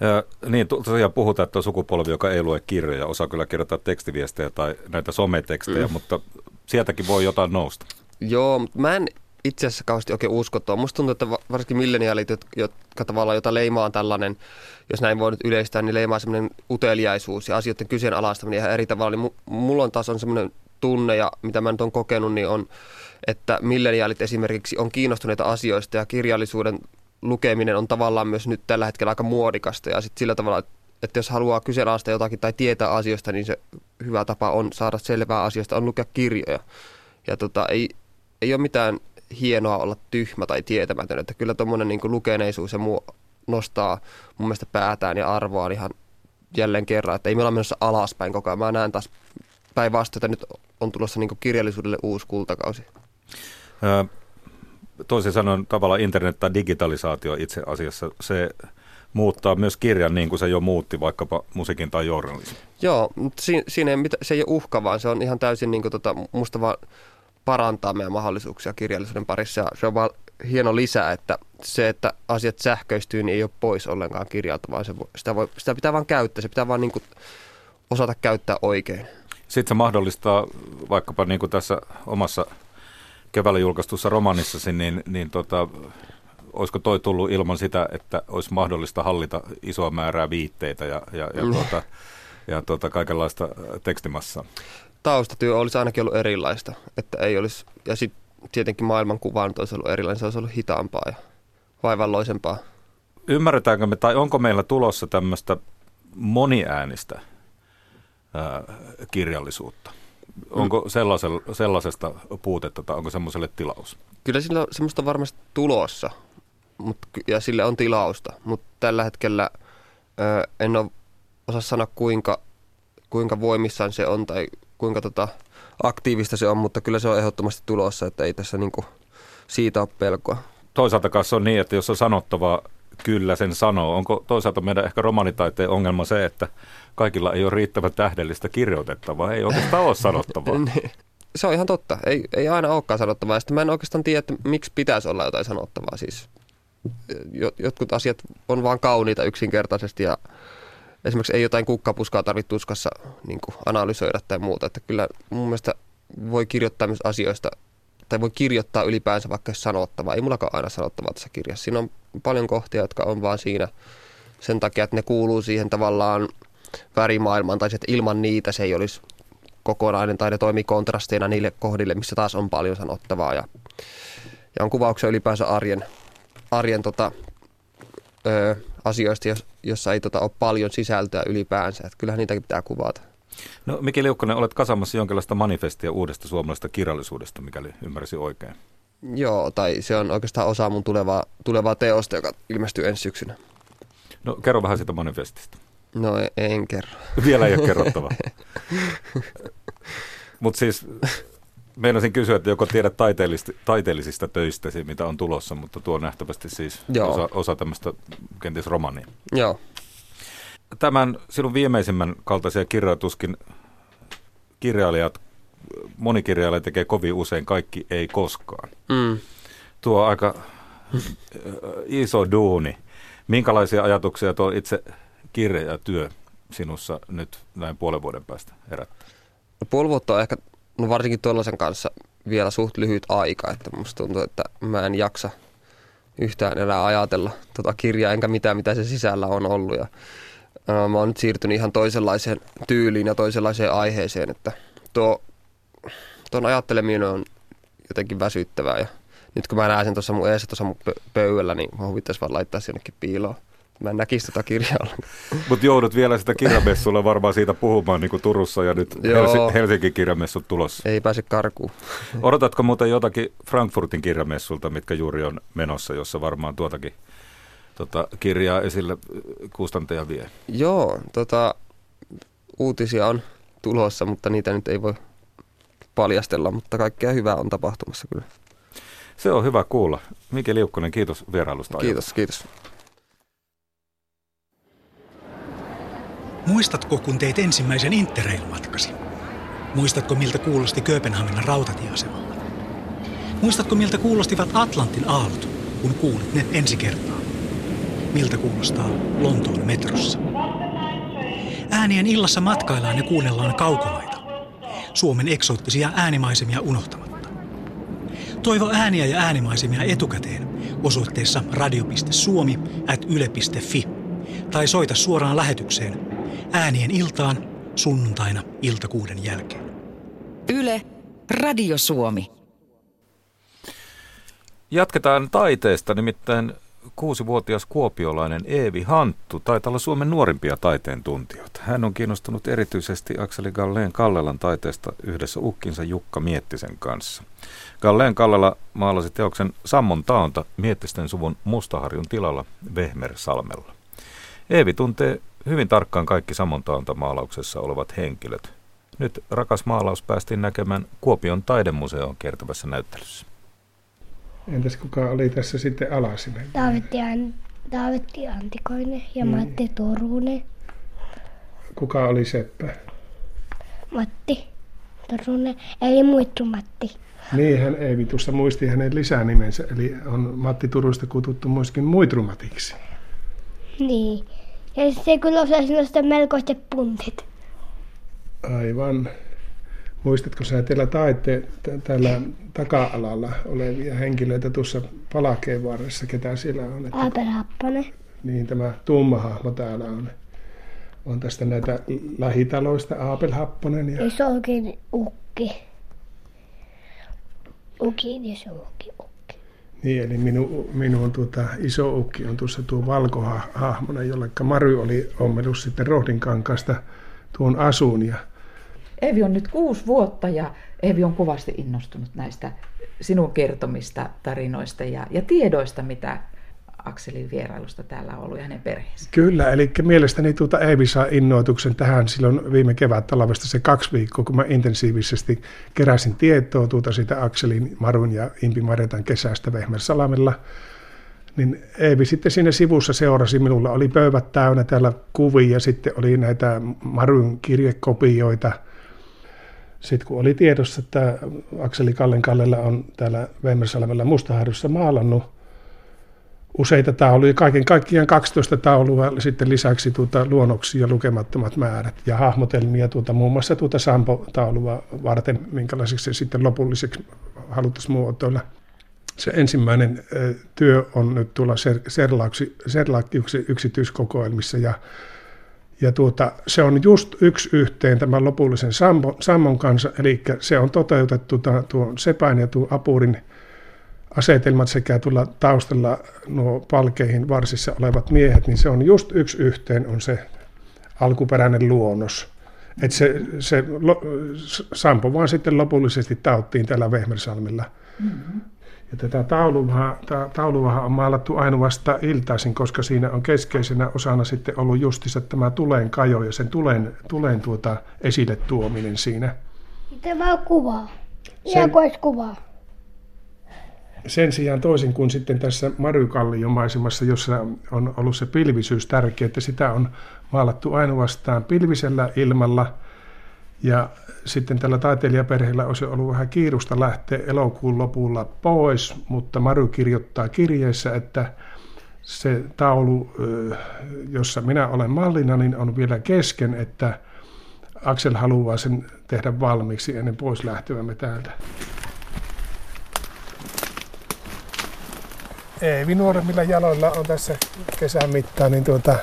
Ja, niin, tosiaan puhutaan, että on sukupolvi, joka ei lue kirjoja, osaa kyllä kirjoittaa tekstiviestejä tai näitä sometekstejä, mm. mutta sieltäkin voi jotain nousta. Joo, mutta mä en itse asiassa kauheasti oikein usko tuo. Musta tuntuu, että varsinkin milleniaalit, jotka tavallaan, jota leimaa tällainen, jos näin voi nyt yleistää, niin leimaa semmoinen uteliaisuus ja asioiden kyseenalaistaminen ihan eri tavalla. Niin mulla on taas on semmoinen tunne ja mitä mä nyt on kokenut, niin on, että milleniaalit esimerkiksi on kiinnostuneita asioista ja kirjallisuuden lukeminen on tavallaan myös nyt tällä hetkellä aika muodikasta ja sitten sillä tavalla, että jos haluaa kyseenalaistaa jotakin tai tietää asioista, niin se hyvä tapa on saada selvää asioista, on lukea kirjoja. Ja tota, ei, ei ole mitään hienoa olla tyhmä tai tietämätön, että kyllä tuommoinen niin lukeneisuus ja muu nostaa mun mielestä päätään ja arvoaan ihan jälleen kerran, että ei me olla menossa alaspäin koko ajan. Mä näen taas päinvastoin, että nyt on tulossa niin kirjallisuudelle uusi kultakausi. Ö, toisin sanoen tavallaan internet tai digitalisaatio itse asiassa, se muuttaa myös kirjan niin kuin se jo muutti vaikkapa musiikin tai journalismin. Joo, mutta siinä, siinä ei, se ei ole uhka, vaan se on ihan täysin niin kuin tota, musta vaan parantaa meidän mahdollisuuksia kirjallisuuden parissa. Ja se on vaan hieno lisä, että se, että asiat sähköistyy, niin ei ole pois ollenkaan kirjalta, vaan se, sitä, voi, sitä pitää vaan käyttää. Se pitää vaan niin kuin osata käyttää oikein. Sitten se mahdollistaa vaikkapa niin kuin tässä omassa keväällä julkaistussa romanissasi, niin, niin tota, olisiko toi tullut ilman sitä, että olisi mahdollista hallita isoa määrää viitteitä ja, ja, ja, mm. tuota, ja tuota, kaikenlaista tekstimassaa? Taustatyö olisi ainakin ollut erilaista, että ei olisi, ja sitten tietenkin maailmankuva olisi ollut erilainen, se olisi ollut hitaampaa ja vaivalloisempaa. Ymmärretäänkö me, tai onko meillä tulossa tämmöistä moniäänistä ää, kirjallisuutta? Onko sellaisesta puutetta tai onko semmoiselle tilaus? Kyllä sillä on semmoista varmasti tulossa mut, ja sille on tilausta, mutta tällä hetkellä ö, en ole osaa sanoa kuinka, kuinka voimissaan se on tai kuinka tota, aktiivista se on, mutta kyllä se on ehdottomasti tulossa, että ei tässä niinku siitä ole pelkoa. Toisaalta kanssa on niin, että jos on sanottava kyllä sen sanoo. Onko toisaalta meidän ehkä romanitaiteen ongelma se, että kaikilla ei ole riittävän tähdellistä kirjoitettavaa, ei oikeastaan ole sanottavaa? Niin. se on ihan totta. Ei, ei aina olekaan sanottavaa. Sitten mä en oikeastaan tiedä, että miksi pitäisi olla jotain sanottavaa. Siis jotkut asiat on vaan kauniita yksinkertaisesti ja esimerkiksi ei jotain kukkapuskaa tarvitse tuskassa niin analysoida tai muuta. Että kyllä mun mielestä voi kirjoittaa myös asioista, tai voi kirjoittaa ylipäänsä vaikka jos sanottavaa. Ei mullakaan aina sanottavaa tässä kirjassa. Siinä on paljon kohtia, jotka on vaan siinä sen takia, että ne kuuluu siihen tavallaan värimaailmaan, tai että ilman niitä se ei olisi kokonainen, tai ne toimii kontrasteina niille kohdille, missä taas on paljon sanottavaa. Ja, ja on kuvauksia ylipäänsä arjen, arjen tota, ö, asioista, jos, jossa ei tota, ole paljon sisältöä ylipäänsä. Että kyllähän niitäkin pitää kuvata. No Miki Liukkonen, olet kasamassa jonkinlaista manifestia uudesta suomalaisesta kirjallisuudesta, mikäli ymmärsin oikein. Joo, tai se on oikeastaan osa mun tulevaa, tulevaa teosta, joka ilmestyy ensi syksynä. No kerro vähän siitä manifestista. No e- en kerro. Vielä ei ole kerrottava. Mutta siis meinasin kysyä, että joko tiedät taiteellisista töistäsi, mitä on tulossa, mutta tuo on nähtävästi siis Joo. osa, osa tämmöistä kenties romania. Joo. Tämän sinun viimeisimmän kaltaisia kirjoituskin kirjailijat, monikirjailija tekee kovin usein kaikki ei koskaan. Mm. Tuo on aika iso duuni. Minkälaisia ajatuksia tuo itse kirja ja työ sinussa nyt näin puolen vuoden päästä herättää? No, puoli vuotta on ehkä, no varsinkin tuollaisen kanssa vielä suht lyhyt aika, että musta tuntuu, että mä en jaksa yhtään enää ajatella tota kirjaa, enkä mitään, mitä se sisällä on ollut. Ja, ää, mä oon nyt siirtynyt ihan toisenlaiseen tyyliin ja toisenlaiseen aiheeseen, että tuo, tuon ajatteleminen on jotenkin väsyttävää ja nyt kun mä näen sen tuossa mun eessä tuossa mun pöydällä, niin mä huvittaisi vaan laittaa sen jonnekin piiloon. Mä en näkisi tota kirjaa Mutta joudut vielä sitä kirjamessulla varmaan siitä puhumaan niin kuin Turussa ja nyt Helsi- Helsingin kirjamessut tulossa. Ei pääse karkuun. Odotatko muuten jotakin Frankfurtin kirjamessulta, mitkä juuri on menossa, jossa varmaan tuotakin tota, kirjaa esille kustantaja vie? Joo, tota, uutisia on tulossa, mutta niitä nyt ei voi paljastella, mutta kaikkea hyvää on tapahtumassa kyllä. Se on hyvä kuulla. Miki Liukkonen, kiitos vierailusta. Kiitos, kiitos. Muistatko, kun teit ensimmäisen Interrail-matkasi? Muistatko, miltä kuulosti Kööpenhaminan rautatieasemalla? Muistatko, miltä kuulostivat Atlantin aallot, kun kuulit ne ensi kertaa? Miltä kuulostaa Lontoon metrossa? Äänien illassa matkaillaan ja kuunnellaan kaukolaita. Suomen eksoottisia äänimaisemia unohtamatta. Toivo ääniä ja äänimaisemia etukäteen osoitteessa radio.suomi at yle.fi tai soita suoraan lähetykseen Äänien iltaan sunnuntaina iltakuuden jälkeen. Yle, Radio Suomi. Jatketaan taiteesta, nimittäin kuusivuotias kuopiolainen Eevi Hanttu taitaa olla Suomen nuorimpia taiteen tuntijoita. Hän on kiinnostunut erityisesti Akseli Galleen Kallelan taiteesta yhdessä ukkinsa Jukka Miettisen kanssa. Galleen Kallela maalasi teoksen Sammon taonta Miettisten suvun Mustaharjun tilalla Vehmersalmella. Eevi tuntee hyvin tarkkaan kaikki samontaanta maalauksessa olevat henkilöt. Nyt rakas maalaus päästiin näkemään Kuopion taidemuseon kertovassa näyttelyssä. Entäs kuka oli tässä sitten alasinen? Taavetti, An- Taavetti Antikoinen ja mm. Matti Torunen. Kuka oli Seppä? Matti Torunen, eli Muittu Matti. Niin, hän ei tuossa muisti hänen lisänimensä, eli on Matti Turusta kututtu myöskin Muitrumatiksi. Niin. Ja se kyllä osasi nostaa melkoiset puntit. Aivan. Muistatko sä teillä taite, tällä taka-alalla olevia henkilöitä tuossa palakeen varressa, ketä siellä on? Että... Aapel Happonen. Niin, tämä tumma hahmo täällä on. On tästä näitä lähitaloista Aapel Happonen. Ja... Isokin ukki. Ukin ukki. Niin, eli minu, minun tuota, iso ukki on tuossa tuo valkohahmona, jolle Mary oli ommellut sitten Rohdinkankasta tuon asun. Ja... Evi on nyt kuusi vuotta ja Evi on kovasti innostunut näistä sinun kertomista tarinoista ja, ja tiedoista, mitä Akselin vierailusta täällä ollut ja hänen perheensä. Kyllä, eli mielestäni tuota Eevi saa innoituksen tähän silloin viime kevät talvesta se kaksi viikkoa, kun mä intensiivisesti keräsin tietoa tuota sitä Akselin, Marun ja Impi Marjetan kesästä Vehmersalamella. Niin Eevi sitten siinä sivussa seurasi, minulla oli pöydät täynnä täällä kuvia ja sitten oli näitä Marun kirjekopioita. sitten kun oli tiedossa, että Akseli Kallen Kallella on täällä Veimersalmella Mustaharjussa maalannut useita tauluja, kaiken kaikkiaan 12 taulua, sitten lisäksi tuota luonnoksia lukemattomat määrät ja hahmotelmia tuota, muun muassa tuota Sampo-taulua varten, minkälaiseksi se sitten lopulliseksi haluttaisiin muotoilla. Se ensimmäinen työ on nyt tuolla Serlaakki yksityiskokoelmissa ja ja tuota, se on just yksi yhteen tämän lopullisen sammon kanssa, eli se on toteutettu tuon Sepain ja tuon Apurin asetelmat sekä tuolla taustalla nuo palkeihin varsissa olevat miehet, niin se on just yksi yhteen on se alkuperäinen luonnos. Että se, se Sampo vaan sitten lopullisesti tauttiin täällä Vehmersalmilla. Mm-hmm. Ja tätä tauluvaha, tauluvaha on maalattu ainoastaan iltaisin, koska siinä on keskeisenä osana sitten ollut justissa tämä tuleen kajo ja sen tulen, tulen tuota esille tuominen siinä. Tämä on kuva. Sen, kuvaa. Sen sijaan toisin kuin sitten tässä Marykallio-maisemassa, jossa on ollut se pilvisyys tärkeä, että sitä on maalattu ainoastaan pilvisellä ilmalla – ja sitten tällä taiteilijaperheellä olisi ollut vähän kiirusta lähteä elokuun lopulla pois, mutta Maru kirjoittaa kirjeessä, että se taulu, jossa minä olen mallina, niin on vielä kesken, että Aksel haluaa sen tehdä valmiiksi ennen pois lähtevämme täältä. Eevi nuoremmilla jaloilla on tässä kesän mittaan niin tuota,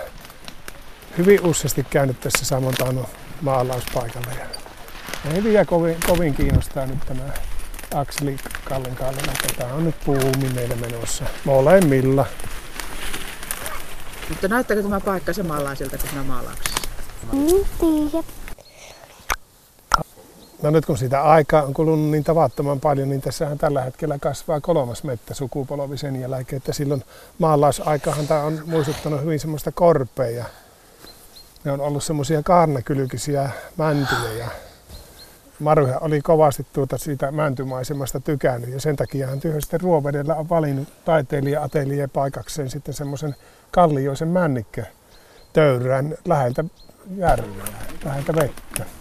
hyvin useasti käynyt tässä Samontaano maalauspaikalle. Ja hyviä kovin, kovin kiinnostaa nyt tämä Akseli Kallen Kallen, että tämä on nyt puumi meillä menossa molemmilla. Mutta näyttääkö tämä paikka samanlaiselta kuin nämä maalauksessa? Mm, No nyt kun sitä aikaa on kulunut niin tavattoman paljon, niin tässähän tällä hetkellä kasvaa kolmas mettä sukupolvi sen jälkeen, että silloin maalausaikahan tämä on muistuttanut hyvin semmoista korpeja. Ne on ollut semmoisia kaarnakylkisiä mäntyjä ja Maruhe oli kovasti tuota siitä mäntymaisemasta tykännyt ja sen takia hän tyhjä sitten Ruovedellä on valinnut taiteilija ateljeen paikakseen sitten semmoisen kallioisen männikkö töyrän läheltä järveä, läheltä vettä.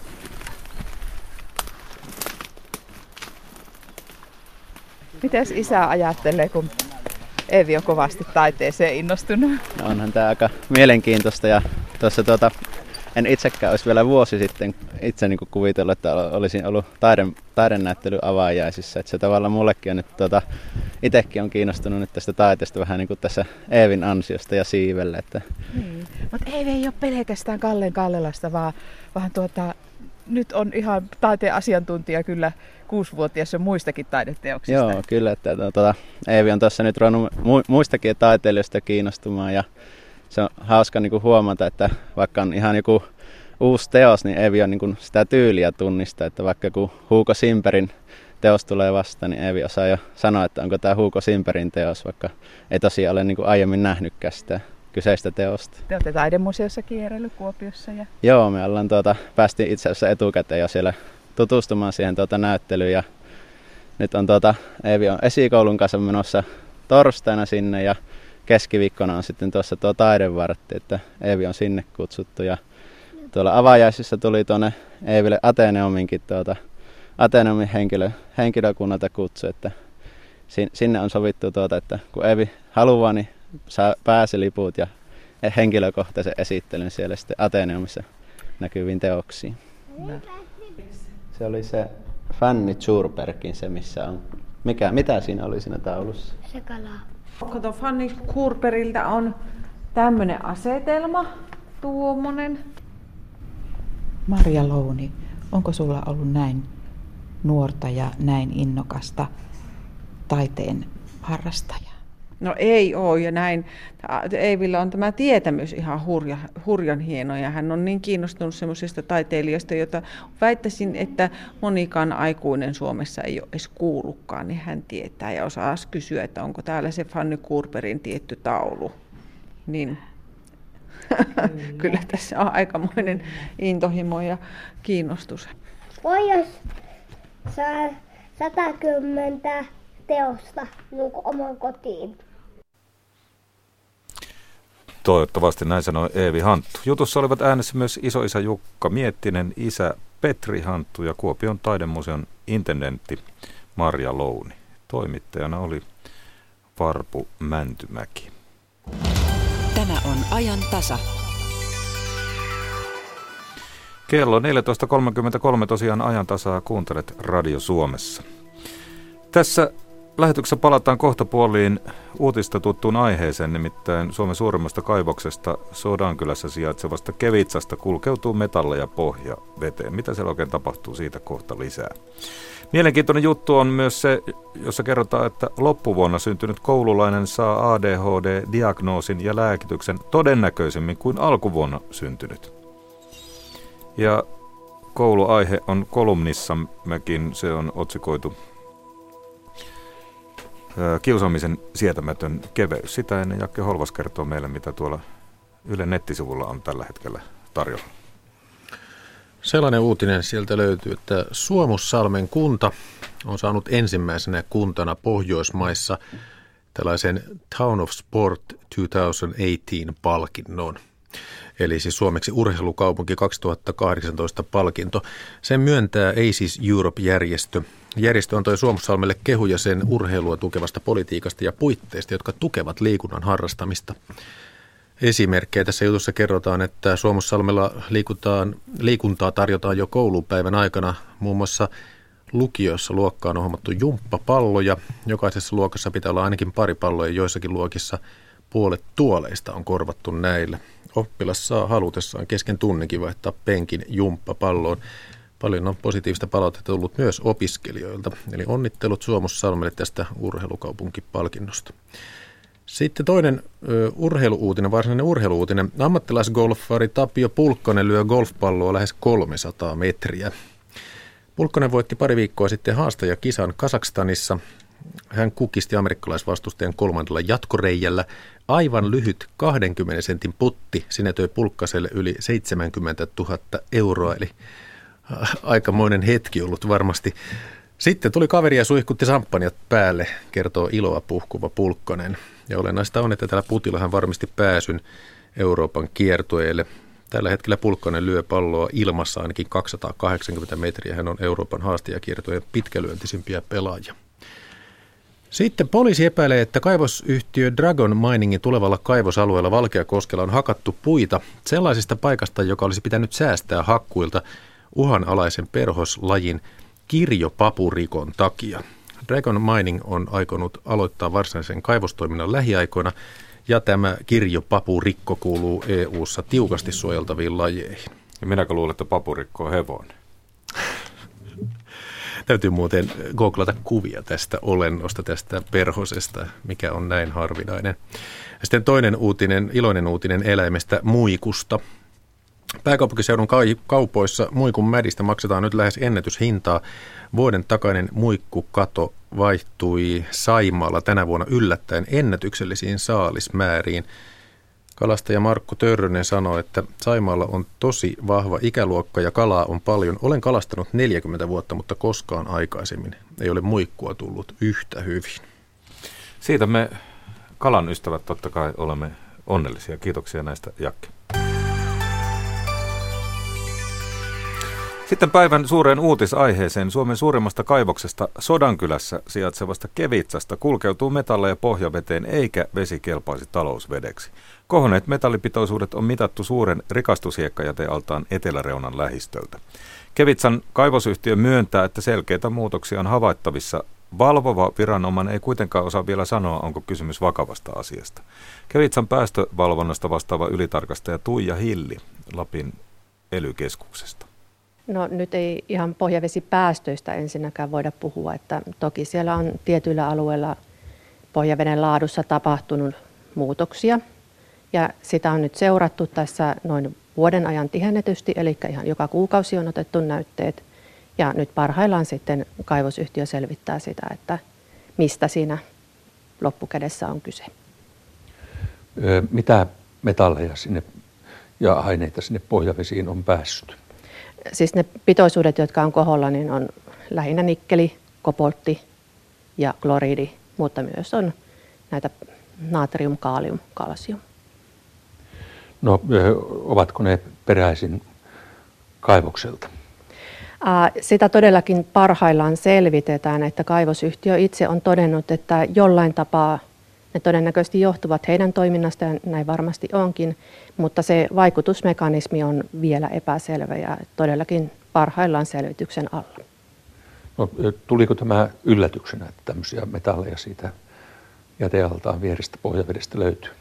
Mitäs isä ajattelee, kun Evi on kovasti taiteeseen innostunut? No onhan tämä aika mielenkiintoista ja tuossa tuota, en itsekään olisi vielä vuosi sitten itse niin kuvitellut, että olisin ollut taiden, taidenäyttely avaajaisissa. Että se tavallaan mullekin on nyt tuota, itsekin on kiinnostunut nyt tästä taiteesta vähän niin kuin tässä Eevin ansiosta ja siivelle. Että... Niin. Mutta Eevi ei ole pelkästään Kallen Kallelasta, vaan, vaan tuota, nyt on ihan taiteen asiantuntija kyllä kuusivuotias muistakin taideteoksista. Joo, kyllä. Että, tuota, Eevi on tuossa nyt ruvennut muistakin taiteilijoista kiinnostumaan ja se on hauska niin kuin huomata, että vaikka on ihan joku uusi teos, niin Evi on niin kuin sitä tyyliä tunnista, että vaikka kun Huuko Simperin teos tulee vastaan, niin Evi osaa jo sanoa, että onko tämä Huuko Simperin teos, vaikka ei tosiaan ole niin kuin aiemmin nähnytkään sitä kyseistä teosta. Te olette taidemuseossa kierrellyt Kuopiossa. Ja... Joo, me ollaan tuota, päästiin itse asiassa etukäteen jo siellä tutustumaan siihen tuota näyttelyyn. Ja nyt on tuota, Eevi on esikoulun kanssa menossa torstaina sinne ja keskiviikkona on sitten tuossa tuo taidevartti, että Eevi on sinne kutsuttu. Ja tuolla avajaisissa tuli tuonne Eeville Ateneuminkin tuota, Ateneumin henkilö, henkilökunnalta kutsu, että sinne on sovittu tuota, että kun Eevi haluaa, niin saa pääsyliput ja henkilökohtaisen esittelyn siellä sitten Ateneumissa näkyviin teoksiin. Se oli se Fanny Zurbergin se, missä on. Mikä, mitä siinä oli siinä taulussa? Se kala. Kato, Fanny Kurperilta on tämmöinen asetelma, tuommoinen. Maria Louni, onko sulla ollut näin nuorta ja näin innokasta taiteen harrastajaa? No ei ole ja näin. Eivillä on tämä tietämys ihan hurja, hurjan hieno ja hän on niin kiinnostunut semmoisista taiteilijoista, jota väittäisin, että monikaan aikuinen Suomessa ei ole edes kuullutkaan, niin hän tietää ja osaa kysyä, että onko täällä se Fanny Kurperin tietty taulu. Niin Kyllä. Kyllä tässä on aikamoinen intohimo ja kiinnostus. Voi jos saa 110 teosta niin oman kotiin. Toivottavasti näin sanoi Eevi Hanttu. Jutussa olivat äänessä myös isoisä Jukka Miettinen, isä Petri Hanttu ja Kuopion taidemuseon intendentti Marja Louni. Toimittajana oli Varpu Mäntymäki. Tämä on ajan tasa. Kello 14.33 tosiaan ajan tasaa kuuntelet Radio Suomessa. Tässä lähetyksessä palataan kohta puoliin uutista tuttuun aiheeseen, nimittäin Suomen suurimmasta kaivoksesta Sodankylässä sijaitsevasta Kevitsasta kulkeutuu metalleja pohja veteen. Mitä siellä oikein tapahtuu, siitä kohta lisää. Mielenkiintoinen juttu on myös se, jossa kerrotaan, että loppuvuonna syntynyt koululainen saa ADHD-diagnoosin ja lääkityksen todennäköisemmin kuin alkuvuonna syntynyt. Ja kouluaihe on kolumnissammekin, se on otsikoitu kiusaamisen sietämätön keveys. Sitä ennen Jakke Holvas kertoo meille, mitä tuolla Yle nettisivulla on tällä hetkellä tarjolla. Sellainen uutinen sieltä löytyy, että Suomussalmen kunta on saanut ensimmäisenä kuntana Pohjoismaissa tällaisen Town of Sport 2018-palkinnon. Eli siis suomeksi urheilukaupunki 2018 palkinto. Sen myöntää ACES Europe-järjestö. Järjestö antoi Suomussalmelle kehuja sen urheilua tukevasta politiikasta ja puitteista, jotka tukevat liikunnan harrastamista esimerkkejä. Tässä jutussa kerrotaan, että Suomussalmella liikutaan, liikuntaa tarjotaan jo koulupäivän aikana. Muun muassa lukioissa luokkaan on hommattu jumppapalloja. Jokaisessa luokassa pitää olla ainakin pari palloa ja joissakin luokissa puolet tuoleista on korvattu näillä. Oppilas saa halutessaan kesken tunninkin vaihtaa penkin jumppapalloon. Paljon on positiivista palautetta tullut myös opiskelijoilta. Eli onnittelut Suomussalmelle tästä urheilukaupunkipalkinnosta. Sitten toinen urheiluuutinen, varsinainen urheiluuutinen. Ammattilaisgolfari Tapio Pulkkonen lyö golfpalloa lähes 300 metriä. Pulkkonen voitti pari viikkoa sitten haastajakisan Kasakstanissa. Hän kukisti amerikkalaisvastustajan kolmannella jatkoreijällä. Aivan lyhyt 20 sentin putti sinetöi Pulkkaselle yli 70 000 euroa, eli aikamoinen hetki ollut varmasti. Sitten tuli kaveri ja suihkutti samppanjat päälle, kertoo iloa puhkuva Pulkkonen. Ja olennaista on, että tällä putilla hän varmisti pääsyn Euroopan kiertueelle. Tällä hetkellä Pulkkonen lyö palloa ilmassa ainakin 280 metriä. Hän on Euroopan haastajakiertojen pitkälyöntisimpiä pelaajia. Sitten poliisi epäilee, että kaivosyhtiö Dragon Miningin tulevalla kaivosalueella Valkeakoskella on hakattu puita sellaisesta paikasta, joka olisi pitänyt säästää hakkuilta uhanalaisen perhoslajin kirjopapurikon takia. Dragon Mining on aikonut aloittaa varsinaisen kaivostoiminnan lähiaikoina ja tämä kirjopapurikko kuuluu EU-ssa tiukasti suojeltaviin lajeihin. Ja minäkö luulen, että papurikko on hevonen? Täytyy muuten googlata kuvia tästä olennosta, tästä perhosesta, mikä on näin harvinainen. Ja sitten toinen uutinen, iloinen uutinen eläimestä, muikusta. Pääkaupunkiseudun kaupoissa muikun mädistä maksetaan nyt lähes ennätyshintaa. Vuoden takainen muikkukato vaihtui Saimaalla tänä vuonna yllättäen ennätyksellisiin saalismääriin. Kalastaja Markku Törrönen sanoi, että Saimaalla on tosi vahva ikäluokka ja kalaa on paljon. Olen kalastanut 40 vuotta, mutta koskaan aikaisemmin ei ole muikkua tullut yhtä hyvin. Siitä me kalan ystävät totta kai olemme onnellisia. Kiitoksia näistä Jakke. Sitten päivän suureen uutisaiheeseen Suomen suurimmasta kaivoksesta Sodankylässä sijaitsevasta Kevitsasta kulkeutuu metalleja pohjaveteen eikä vesi kelpaisi talousvedeksi. Kohonneet metallipitoisuudet on mitattu suuren rikastushiekkajätealtaan eteläreunan lähistöltä. Kevitsan kaivosyhtiö myöntää, että selkeitä muutoksia on havaittavissa. Valvova viranomainen ei kuitenkaan osaa vielä sanoa, onko kysymys vakavasta asiasta. Kevitsan päästövalvonnasta vastaava ylitarkastaja Tuija Hilli Lapin elykeskuksesta. No nyt ei ihan pohjavesipäästöistä ensinnäkään voida puhua, että toki siellä on tietyillä alueilla pohjaveden laadussa tapahtunut muutoksia ja sitä on nyt seurattu tässä noin vuoden ajan tihennetysti, eli ihan joka kuukausi on otettu näytteet ja nyt parhaillaan sitten kaivosyhtiö selvittää sitä, että mistä siinä loppukädessä on kyse. Mitä metalleja sinne ja aineita sinne pohjavesiin on päässyt? Siis ne pitoisuudet, jotka on koholla, niin on lähinnä nikkeli, kopoltti ja kloridi, mutta myös on näitä natrium, kaalium, kalsium. No, ovatko ne peräisin kaivokselta? Sitä todellakin parhaillaan selvitetään, että kaivosyhtiö itse on todennut, että jollain tapaa ne todennäköisesti johtuvat heidän toiminnasta ja näin varmasti onkin, mutta se vaikutusmekanismi on vielä epäselvä ja todellakin parhaillaan selvityksen alla. No, tuliko tämä yllätyksenä, että tämmöisiä metalleja siitä jätealtaan vierestä pohjavedestä löytyy?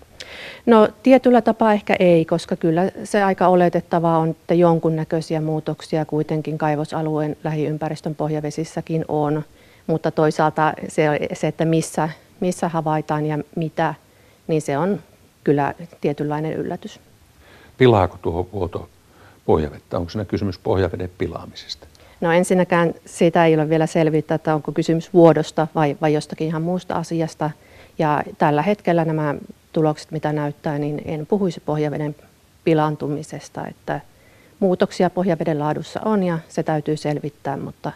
No tietyllä tapaa ehkä ei, koska kyllä se aika oletettavaa on, että jonkunnäköisiä muutoksia kuitenkin kaivosalueen lähiympäristön pohjavesissäkin on, mutta toisaalta se, se että missä, missä havaitaan ja mitä, niin se on kyllä tietynlainen yllätys. Pilaako tuo vuoto pohjavettä? Onko siinä kysymys pohjaveden pilaamisesta? No ensinnäkään siitä ei ole vielä selvyyttä, että onko kysymys vuodosta vai, vai jostakin ihan muusta asiasta. Ja tällä hetkellä nämä tulokset, mitä näyttää, niin en puhuisi pohjaveden pilaantumisesta, että muutoksia pohjaveden laadussa on ja se täytyy selvittää, mutta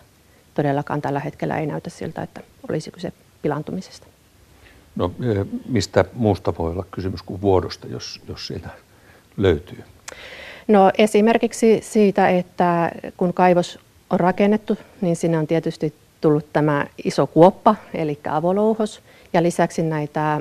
todellakaan tällä hetkellä ei näytä siltä, että olisi kyse pilaantumisesta. No e, mistä muusta voi olla kysymys kuin vuodosta, jos, jos sieltä löytyy? No esimerkiksi siitä, että kun kaivos on rakennettu, niin sinne on tietysti tullut tämä iso kuoppa, eli avolouhos, ja lisäksi näitä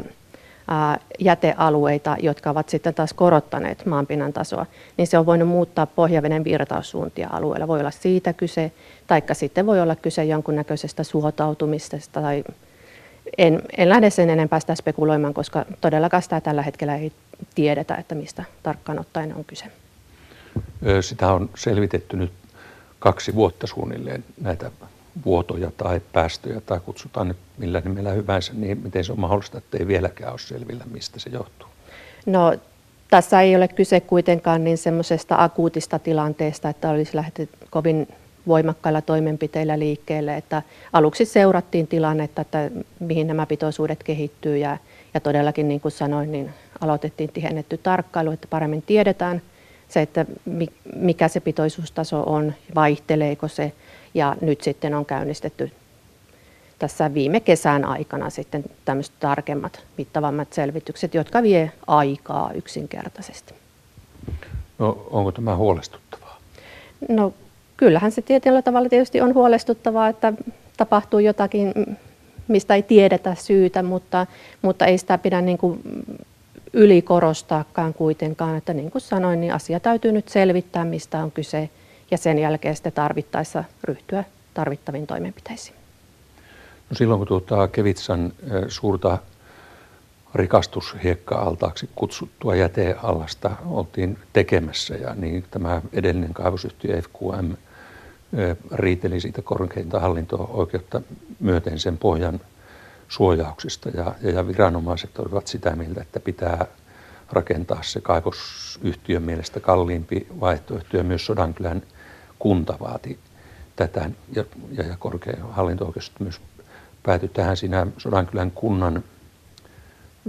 jätealueita, jotka ovat sitten taas korottaneet maanpinnan tasoa, niin se on voinut muuttaa pohjaveden virtaussuuntia alueella. Voi olla siitä kyse, taikka sitten voi olla kyse jonkunnäköisestä suotautumisesta tai en, en lähde sen enempää sitä spekuloimaan, koska todellakaan sitä tällä hetkellä ei tiedetä, että mistä tarkkaan ottaen on kyse. Sitä on selvitetty nyt kaksi vuotta suunnilleen näitä vuotoja tai päästöjä tai kutsutaan nyt millä nimellä hyvänsä, niin miten se on mahdollista, että ei vieläkään ole selvillä, mistä se johtuu? No tässä ei ole kyse kuitenkaan niin semmoisesta akuutista tilanteesta, että olisi lähdetty kovin voimakkailla toimenpiteillä liikkeelle, että aluksi seurattiin tilannetta, että mihin nämä pitoisuudet kehittyy ja, ja todellakin niin kuin sanoin, niin aloitettiin tihennetty tarkkailu, että paremmin tiedetään se, että mikä se pitoisuustaso on, vaihteleeko se ja nyt sitten on käynnistetty tässä viime kesän aikana sitten tämmöiset tarkemmat, mittavammat selvitykset, jotka vie aikaa yksinkertaisesti. No onko tämä huolestuttavaa? No kyllähän se tietyllä tavalla tietysti on huolestuttavaa, että tapahtuu jotakin, mistä ei tiedetä syytä, mutta, mutta ei sitä pidä niin kuin ylikorostaakaan kuitenkaan. Että niin kuin sanoin, niin asia täytyy nyt selvittää, mistä on kyse ja sen jälkeen sitten tarvittaessa ryhtyä tarvittaviin toimenpiteisiin. No silloin kun tuota Kevitsan suurta rikastushiekka-altaaksi kutsuttua jäteallasta oltiin tekemässä. Ja niin tämä edellinen kaivosyhtiö FQM riiteli siitä korkeinta hallinto-oikeutta myöten sen pohjan suojauksista. Ja, ja viranomaiset olivat sitä mieltä, että pitää rakentaa se kaivosyhtiön mielestä kalliimpi vaihtoehto. Ja myös Sodankylän kunta vaati tätä. Ja, ja, korkein hallinto myös päätyi tähän. Siinä Sodankylän kunnan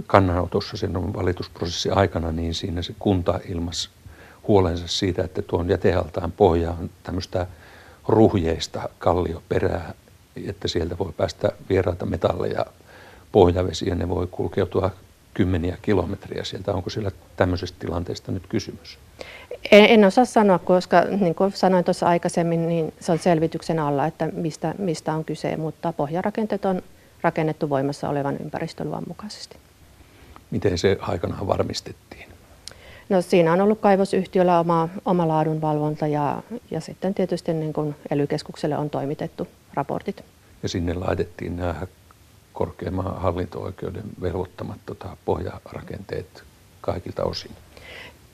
kannanotossa sen valitusprosessin aikana, niin siinä se kunta ilmasi huolensa siitä, että tuon jätealtaan pohja on tämmöistä ruhjeista kallioperää, että sieltä voi päästä vieraita metalleja pohjavesiin ja ne voi kulkeutua kymmeniä kilometriä sieltä. Onko siellä tämmöisestä tilanteesta nyt kysymys? En, en osaa sanoa, koska niin kuin sanoin tuossa aikaisemmin, niin se on selvityksen alla, että mistä, mistä on kyse, mutta pohjarakenteet on rakennettu voimassa olevan ympäristöluvan mukaisesti. Miten se aikanaan varmistettiin? No siinä on ollut kaivosyhtiöllä oma, oma laadunvalvonta ja, ja sitten tietysti niin kuin ely on toimitettu raportit. Ja sinne laitettiin nämä korkeimman hallinto-oikeuden velvoittamat tota, pohjarakenteet kaikilta osin?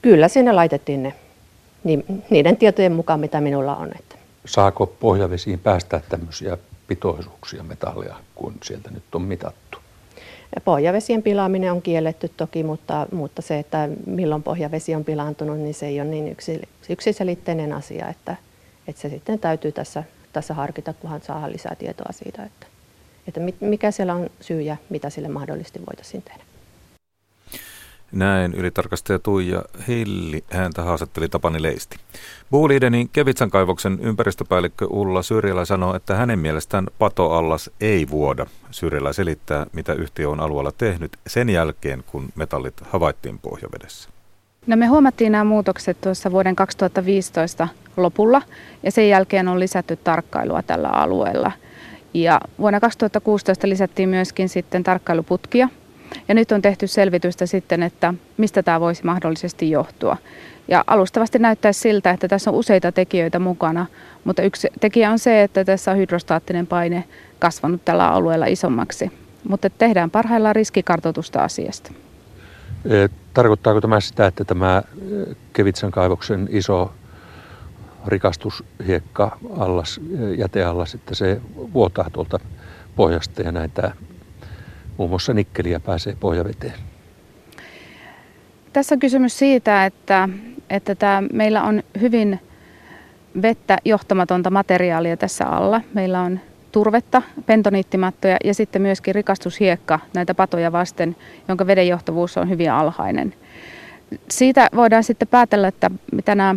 Kyllä sinne laitettiin ne niiden tietojen mukaan, mitä minulla on. Että. Saako pohjavesiin päästä tämmöisiä pitoisuuksia metallia, kun sieltä nyt on mitattu? Pohjavesien pilaaminen on kielletty toki, mutta, mutta se, että milloin pohjavesi on pilaantunut, niin se ei ole niin yksi, yksiselitteinen asia, että, että se sitten täytyy tässä, tässä harkita, kunhan saa lisää tietoa siitä, että että mikä siellä on syy ja mitä sille mahdollisesti voitaisiin tehdä. Näin ylitarkastaja Tuija Hilli häntä haastatteli Tapani Leisti. Buuliidenin Kevitsan kaivoksen ympäristöpäällikkö Ulla Syrjälä sanoo, että hänen mielestään patoallas ei vuoda. Syrjälä selittää, mitä yhtiö on alueella tehnyt sen jälkeen, kun metallit havaittiin pohjavedessä. No me huomattiin nämä muutokset tuossa vuoden 2015 lopulla ja sen jälkeen on lisätty tarkkailua tällä alueella. Ja vuonna 2016 lisättiin myöskin sitten tarkkailuputkia ja nyt on tehty selvitystä sitten, että mistä tämä voisi mahdollisesti johtua. Ja alustavasti näyttää siltä, että tässä on useita tekijöitä mukana, mutta yksi tekijä on se, että tässä on hydrostaattinen paine kasvanut tällä alueella isommaksi. Mutta tehdään parhaillaan riskikartoitusta asiasta. Tarkoittaako tämä sitä, että tämä Kevitsan kaivoksen iso rikastushiekka allas, jäteallas, että se vuotaa tuolta pohjasta ja näitä muun muassa nikkeliä pääsee pohjaveteen? Tässä on kysymys siitä, että, että tämä, meillä on hyvin vettä johtamatonta materiaalia tässä alla. Meillä on turvetta, pentoniittimattoja ja sitten myöskin rikastushiekka näitä patoja vasten, jonka vedenjohtavuus on hyvin alhainen. Siitä voidaan sitten päätellä, että mitä nämä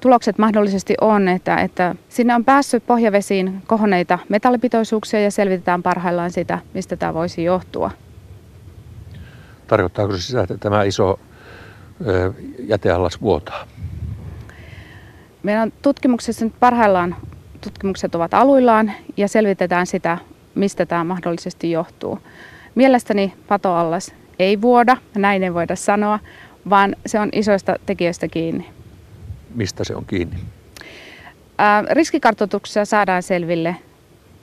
tulokset mahdollisesti on, että, että sinne on päässyt pohjavesiin kohonneita metallipitoisuuksia ja selvitetään parhaillaan sitä, mistä tämä voisi johtua. Tarkoittaako se sitä, että tämä iso ö, jäteallas vuotaa? Meillä on tutkimuksessa nyt parhaillaan tutkimukset ovat aluillaan ja selvitetään sitä, mistä tämä mahdollisesti johtuu. Mielestäni patoallas ei vuoda, näin ei voida sanoa, vaan se on isoista tekijöistä kiinni. Mistä se on kiinni? Ää, riskikartoituksessa saadaan selville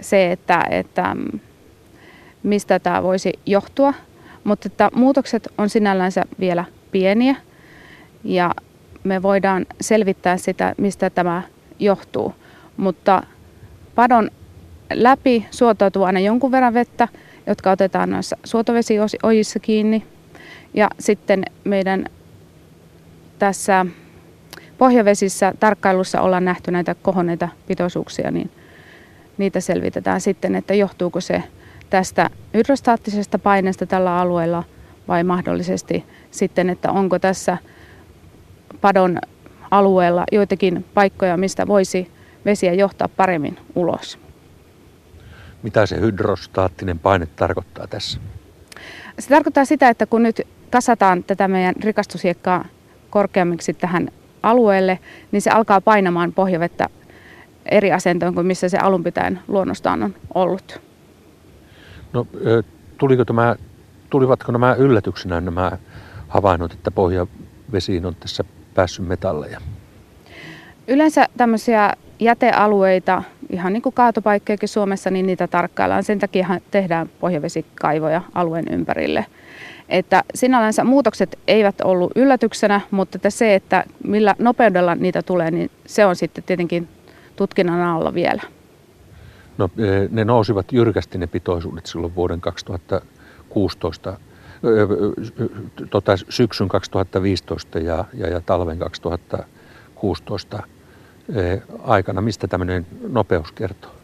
se, että, että mistä tämä voisi johtua, mutta että muutokset on sinällänsä vielä pieniä ja me voidaan selvittää sitä, mistä tämä johtuu mutta padon läpi suotautuu aina jonkun verran vettä, jotka otetaan noissa suotovesiojissa kiinni. Ja sitten meidän tässä pohjavesissä tarkkailussa ollaan nähty näitä kohonneita pitoisuuksia, niin niitä selvitetään sitten, että johtuuko se tästä hydrostaattisesta paineesta tällä alueella vai mahdollisesti sitten, että onko tässä padon alueella joitakin paikkoja, mistä voisi vesiä johtaa paremmin ulos. Mitä se hydrostaattinen paine tarkoittaa tässä? Se tarkoittaa sitä, että kun nyt kasataan tätä meidän rikastushiekkaa korkeammiksi tähän alueelle, niin se alkaa painamaan pohjavettä eri asentoon kuin missä se alun pitäen luonnostaan on ollut. No, tuliko tämä, tulivatko nämä yllätyksenä nämä havainnot, että pohjavesiin on tässä päässyt metalleja? Yleensä tämmöisiä jätealueita, ihan niin kuin kaatopaikkojakin Suomessa, niin niitä tarkkaillaan. Sen takia tehdään pohjavesikaivoja alueen ympärille. Että sinällänsä muutokset eivät ollut yllätyksenä, mutta että se, että millä nopeudella niitä tulee, niin se on sitten tietenkin tutkinnan alla vielä. No, e, ne nousivat jyrkästi ne pitoisuudet silloin vuoden 2016, e, tota, syksyn 2015 ja, ja, ja talven 2016 Eh, aikana? Mistä tämmöinen nopeus kertoo?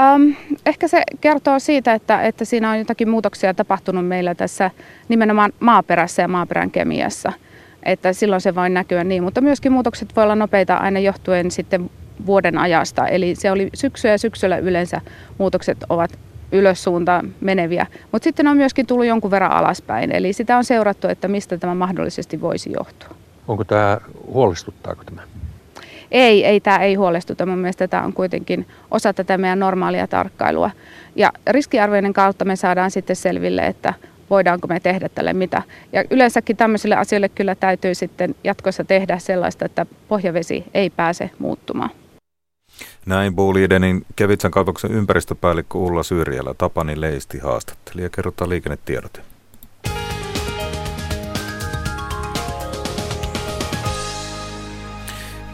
Um, ehkä se kertoo siitä, että, että siinä on jotakin muutoksia tapahtunut meillä tässä nimenomaan maaperässä ja maaperän kemiassa. Että silloin se voi näkyä niin, mutta myöskin muutokset voi olla nopeita aina johtuen sitten vuoden ajasta. Eli se oli syksyä ja syksyllä yleensä muutokset ovat ylössuuntaan meneviä, mutta sitten on myöskin tullut jonkun verran alaspäin. Eli sitä on seurattu, että mistä tämä mahdollisesti voisi johtua. Onko tämä, huolestuttaako tämä? Ei, ei tämä ei huolestuta. Mun mielestä tämä on kuitenkin osa tätä meidän normaalia tarkkailua. Ja riskiarvioinnin kautta me saadaan sitten selville, että voidaanko me tehdä tälle mitä. Ja yleensäkin tämmöisille asioille kyllä täytyy sitten jatkossa tehdä sellaista, että pohjavesi ei pääse muuttumaan. Näin Boulidenin Kevitsan kautoksen ympäristöpäällikkö Ulla Syrjälä Tapani Leisti haastatteli ja kerrotaan liikennetiedote.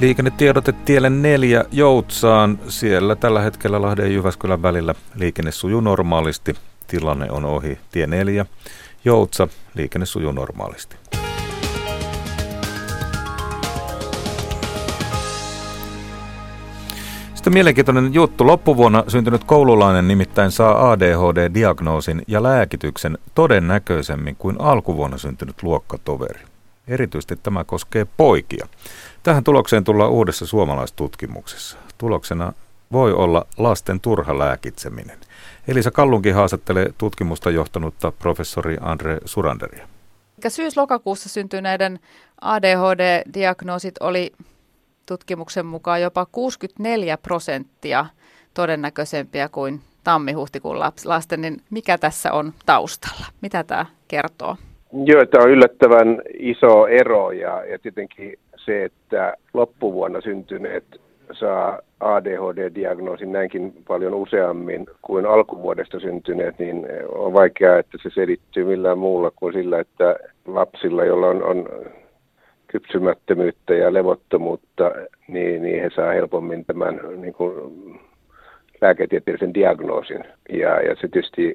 Liikennetiedote tielle neljä Joutsaan. Siellä tällä hetkellä Lahden ja Jyväskylän välillä liikenne sujuu normaalisti. Tilanne on ohi. Tie 4 Joutsa. Liikenne sujuu normaalisti. Sitten mielenkiintoinen juttu. Loppuvuonna syntynyt koululainen nimittäin saa ADHD-diagnoosin ja lääkityksen todennäköisemmin kuin alkuvuonna syntynyt luokkatoveri. Erityisesti tämä koskee poikia. Tähän tulokseen tullaan uudessa suomalaistutkimuksessa. Tuloksena voi olla lasten turha lääkitseminen. Elisa Kallunkin haastattelee tutkimusta johtanutta professori Andre Suranderia. Syys-lokakuussa syntyneiden ADHD-diagnoosit oli tutkimuksen mukaan jopa 64 prosenttia todennäköisempiä kuin tammi-huhtikuun lasten, niin mikä tässä on taustalla? Mitä tämä kertoo? Joo, tämä on yllättävän iso ero ja, ja tietenkin se, että loppuvuonna syntyneet saa ADHD-diagnoosin näinkin paljon useammin kuin alkuvuodesta syntyneet, niin on vaikeaa, että se selittyy millään muulla kuin sillä, että lapsilla, joilla on, on kypsymättömyyttä ja levottomuutta, niin, niin he saa helpommin tämän niin kuin, lääketieteellisen diagnoosin. Ja, ja se tietysti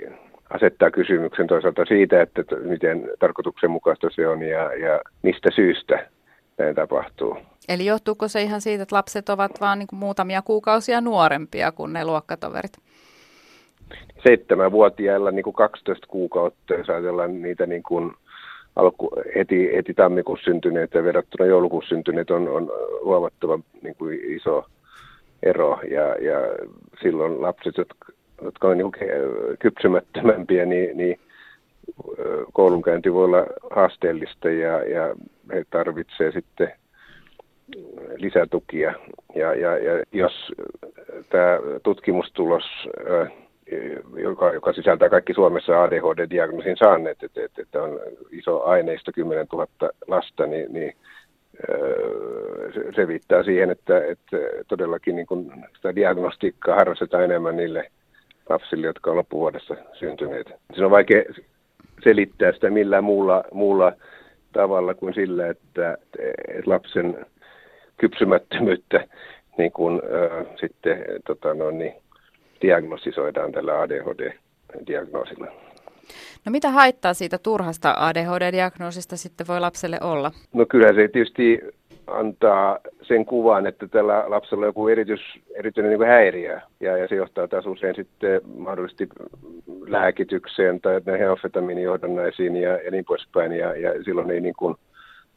asettaa kysymyksen toisaalta siitä, että miten tarkoituksenmukaista se on ja, ja mistä syystä näin tapahtuu. Eli johtuuko se ihan siitä, että lapset ovat vain niin muutamia kuukausia nuorempia kuin ne luokkatoverit? Seitsemänvuotiailla niin kuin 12 kuukautta, jos ajatellaan niitä niin kuin alku, heti, heti tammikuussa syntyneitä verrattuna joulukuussa syntyneet on, on huomattavan niin kuin iso ero. Ja, ja silloin lapset, jotka, jotka on niin kypsymättömämpiä, niin, niin koulunkäynti voi olla haasteellista ja, ja he tarvitsevat sitten lisätukia. Ja, ja, ja jos tämä tutkimustulos, joka, joka sisältää kaikki Suomessa ADHD-diagnoosin saaneet, että, että, että on iso aineisto 10 000 lasta, niin, niin se viittaa siihen, että, että todellakin niin kun sitä diagnostiikkaa harrastetaan enemmän niille lapsille, jotka on loppuvuodessa syntyneet. Se on vaikea selittää sitä millään muulla, muulla tavalla kuin sillä, että, lapsen kypsymättömyyttä niin kuin, äh, sitten tota, no, niin, diagnostisoidaan tällä ADHD-diagnoosilla. No mitä haittaa siitä turhasta ADHD-diagnoosista sitten voi lapselle olla? No kyllä se tietysti antaa sen kuvan, että tällä lapsella on joku erityis, erityinen niin häiriö, ja, ja se johtaa taas usein sitten mahdollisesti lääkitykseen tai näihin amfetamiinijohdannaisiin ja, ja niin poispäin, ja, ja silloin ei niin kuin,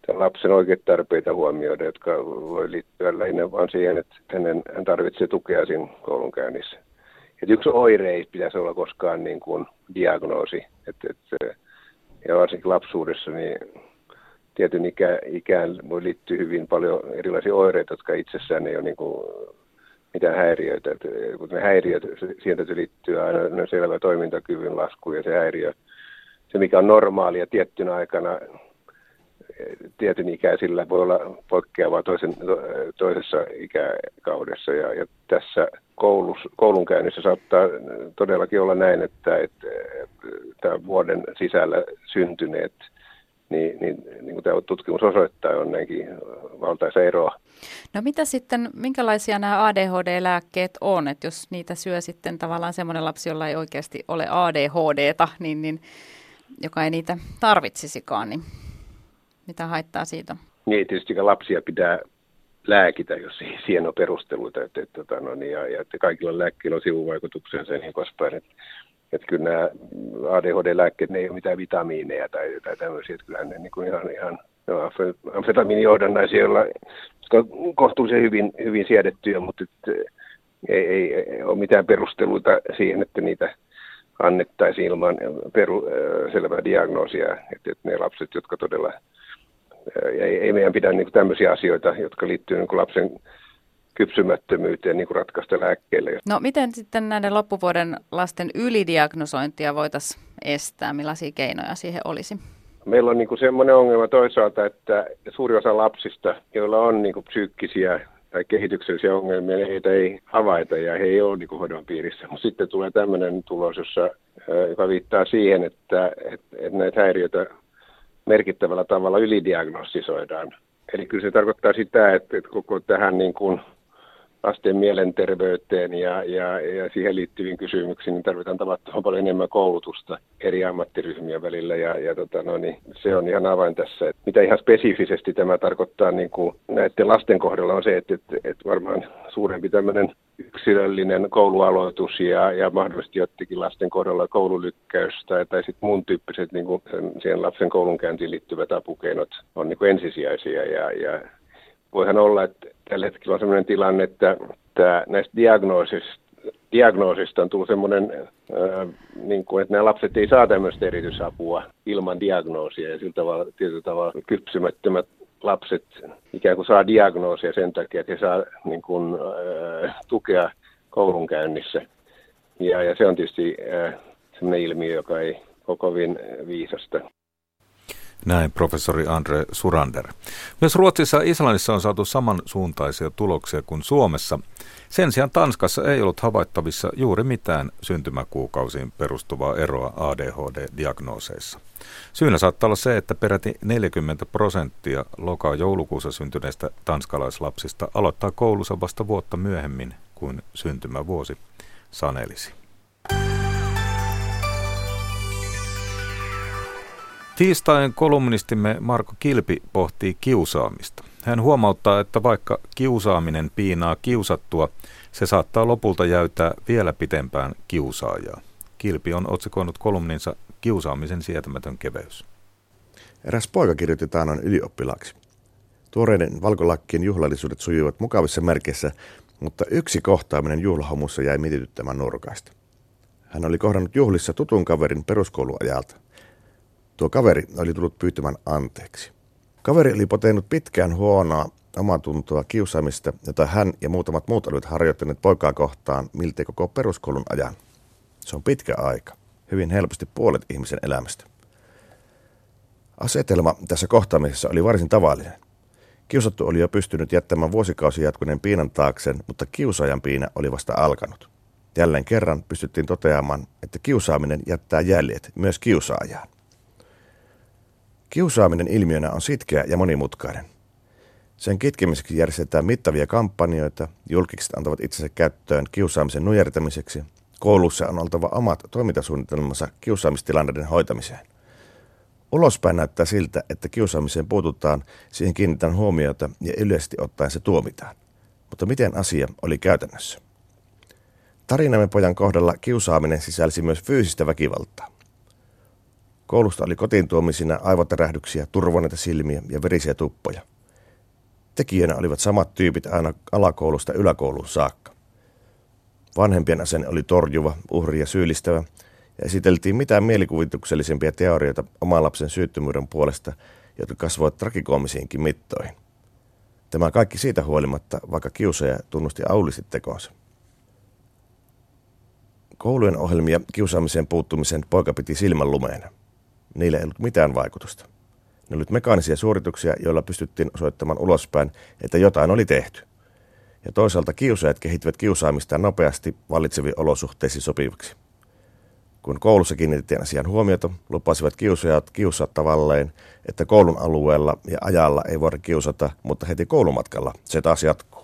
lapsen oikeat tarpeita huomioida, jotka voi liittyä lähinnä vain siihen, että hänen, hän tarvitsee tukea siinä koulunkäynnissä. Et yksi oire ei pitäisi olla koskaan niin kuin diagnoosi. Et, et, ja varsinkin lapsuudessa niin tietyn ikä, ikään voi liittyä hyvin paljon erilaisia oireita, jotka itsessään ei ole niin kuin mitään häiriöitä. Et, kun ne häiriöt, siihen liittyy aina selvä toimintakyvyn lasku ja se häiriö, se mikä on normaalia tiettynä aikana tietyn ikäisillä voi olla poikkeavaa toisen, toisessa ikäkaudessa. Ja, ja tässä koulus, koulunkäynnissä saattaa todellakin olla näin, että, että, että vuoden sisällä syntyneet, niin, niin, niin kuin tämä tutkimus osoittaa, on näinkin valtaisa eroa. No mitä sitten, minkälaisia nämä ADHD-lääkkeet on, että jos niitä syö sitten tavallaan semmoinen lapsi, jolla ei oikeasti ole ADHDta, niin, niin joka ei niitä tarvitsisikaan, niin mitä haittaa siitä? Niin, tietysti lapsia pitää lääkitä, jos siihen on perusteluita, että, että, että, no niin, ja, ja että kaikilla lääkkeillä on sivuvaikutuksensa ja niin poispäin. Että, että kyllä nämä ADHD-lääkkeet, ne ei ole mitään vitamiineja tai, tai tämmöisiä, että kyllähän ne niin kuin ihan, ihan no, amfetamiinijohdannaisia, joilla, kohtuullisen hyvin, hyvin siedettyjä, mutta että, ei, ei, ei ole mitään perusteluita siihen, että niitä annettaisiin ilman peru, selvää diagnoosia, että, että ne lapset, jotka todella ei, ei meidän pidä niin kuin tämmöisiä asioita, jotka liittyy niin kuin lapsen kypsymättömyyteen niin kuin ratkaista lääkkeelle. No miten sitten näiden loppuvuoden lasten ylidiagnosointia voitaisiin estää? Millaisia keinoja siihen olisi? Meillä on niin kuin semmoinen ongelma toisaalta, että suuri osa lapsista, joilla on niin kuin psyykkisiä tai kehityksellisiä ongelmia, niin heitä ei havaita ja he ei ole niin kuin hoidon piirissä. Mutta sitten tulee tämmöinen tulos, jossa, joka viittaa siihen, että, että, että näitä häiriöitä merkittävällä tavalla ylidiagnostisoidaan. Eli kyllä se tarkoittaa sitä, että, että koko tähän niin kuin lasten mielenterveyteen ja, ja, ja siihen liittyviin kysymyksiin niin tarvitaan tavattoman paljon enemmän koulutusta eri ammattiryhmien välillä ja, ja tota, no niin, se on ihan avain tässä. Että mitä ihan spesifisesti tämä tarkoittaa niin kuin näiden lasten kohdalla on se, että, että, että varmaan suurempi tämmöinen yksilöllinen koulualoitus ja, ja mahdollisesti jottikin lasten kohdalla koululykkäys tai, tai sitten muun tyyppiset niin kuin sen, siihen lapsen koulunkäyntiin liittyvät apukeinot on niin kuin ensisijaisia ja, ja voihan olla, että tällä hetkellä on sellainen tilanne, että, että näistä diagnoosista, diagnoosista on tullut semmoinen, niin kuin, että nämä lapset ei saa tämmöistä erityisapua ilman diagnoosia ja sillä tavalla tietyllä tavalla kypsymättömät lapset ikään kuin saa diagnoosia sen takia, että he saa niin kuin, äh, tukea koulunkäynnissä. Ja, ja se on tietysti äh, sellainen ilmiö, joka ei ole kovin viisasta. Näin professori Andre Surander. Myös Ruotsissa ja Islannissa on saatu samansuuntaisia tuloksia kuin Suomessa. Sen sijaan Tanskassa ei ollut havaittavissa juuri mitään syntymäkuukausiin perustuvaa eroa ADHD-diagnooseissa. Syynä saattaa olla se, että peräti 40 prosenttia loka-joulukuussa syntyneistä tanskalaislapsista aloittaa koulunsa vasta vuotta myöhemmin kuin syntymävuosi sanelisi. Tiistain kolumnistimme Marko Kilpi pohtii kiusaamista. Hän huomauttaa, että vaikka kiusaaminen piinaa kiusattua, se saattaa lopulta jäytää vielä pitempään kiusaajaa. Kilpi on otsikoinut kolumninsa Kiusaamisen sietämätön keveys. Eräs poika kirjoitti taannoin ylioppilaaksi. Tuoreiden valkolakkien juhlallisuudet sujuivat mukavissa merkeissä, mutta yksi kohtaaminen juhlahomussa jäi mietityttämään nurkaista. Hän oli kohdannut juhlissa tutun kaverin peruskouluajalta. Tuo kaveri oli tullut pyytämään anteeksi. Kaveri oli poteinut pitkään huonoa omatuntoa kiusaamista, jota hän ja muutamat muut olivat harjoittaneet poikaa kohtaan miltei koko peruskoulun ajan. Se on pitkä aika, hyvin helposti puolet ihmisen elämästä. Asetelma tässä kohtaamisessa oli varsin tavallinen. Kiusattu oli jo pystynyt jättämään vuosikausi jatkuneen piinan taakseen, mutta kiusaajan piina oli vasta alkanut. Jälleen kerran pystyttiin toteamaan, että kiusaaminen jättää jäljet myös kiusaajaan. Kiusaaminen ilmiönä on sitkeä ja monimutkainen. Sen kitkemiseksi järjestetään mittavia kampanjoita, julkikset antavat itsensä käyttöön kiusaamisen nujertamiseksi, koulussa on oltava omat toimintasuunnitelmansa kiusaamistilanteiden hoitamiseen. Ulospäin näyttää siltä, että kiusaamiseen puututaan, siihen kiinnitän huomiota ja yleisesti ottaen se tuomitaan. Mutta miten asia oli käytännössä? Tarinamme pojan kohdalla kiusaaminen sisälsi myös fyysistä väkivaltaa. Koulusta oli kotiin tuomisina aivotärähdyksiä, turvoneita silmiä ja verisiä tuppoja. Tekijänä olivat samat tyypit aina alakoulusta yläkouluun saakka. Vanhempien asenne oli torjuva, uhria syyllistävä ja esiteltiin mitään mielikuvituksellisempia teorioita oman lapsen syyttömyyden puolesta, jotka kasvoivat trakikoomisiinkin mittoihin. Tämä kaikki siitä huolimatta, vaikka kiusaaja tunnusti aulisti tekonsa. Koulujen ohjelmia kiusaamiseen puuttumisen poika piti silmän lumeena – niillä ei ollut mitään vaikutusta. Ne olivat mekaanisia suorituksia, joilla pystyttiin osoittamaan ulospäin, että jotain oli tehty. Ja toisaalta kiusaajat kehittivät kiusaamistaan nopeasti vallitseviin olosuhteisiin sopiviksi. Kun koulussa kiinnitettiin asian huomiota, lupasivat kiusaajat kiusaa tavalleen, että koulun alueella ja ajalla ei voida kiusata, mutta heti koulumatkalla se taas jatkuu.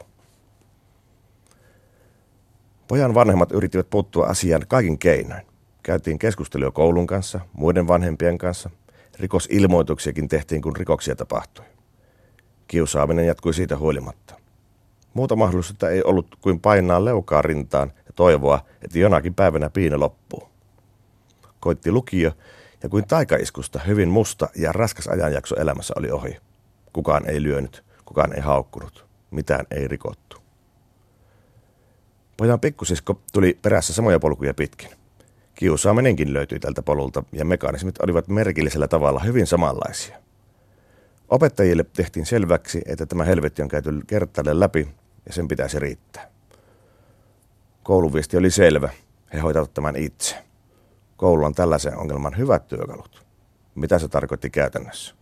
Pojan vanhemmat yrittivät puuttua asiaan kaikin keinoin. Käytiin keskustelua koulun kanssa, muiden vanhempien kanssa. Rikosilmoituksiakin tehtiin, kun rikoksia tapahtui. Kiusaaminen jatkui siitä huolimatta. Muuta mahdollisuutta ei ollut kuin painaa leukaa rintaan ja toivoa, että jonakin päivänä piina loppuu. Koitti lukio ja kuin taikaiskusta hyvin musta ja raskas ajanjakso elämässä oli ohi. Kukaan ei lyönyt, kukaan ei haukkunut, mitään ei rikottu. Pojan pikkusisko tuli perässä samoja polkuja pitkin. Kiusaaminenkin löytyi tältä polulta ja mekanismit olivat merkillisellä tavalla hyvin samanlaisia. Opettajille tehtiin selväksi, että tämä helvetti on käyty kertaille läpi ja sen pitäisi riittää. Kouluviesti oli selvä. He hoitavat tämän itse. Koululla on tällaisen ongelman hyvät työkalut. Mitä se tarkoitti käytännössä?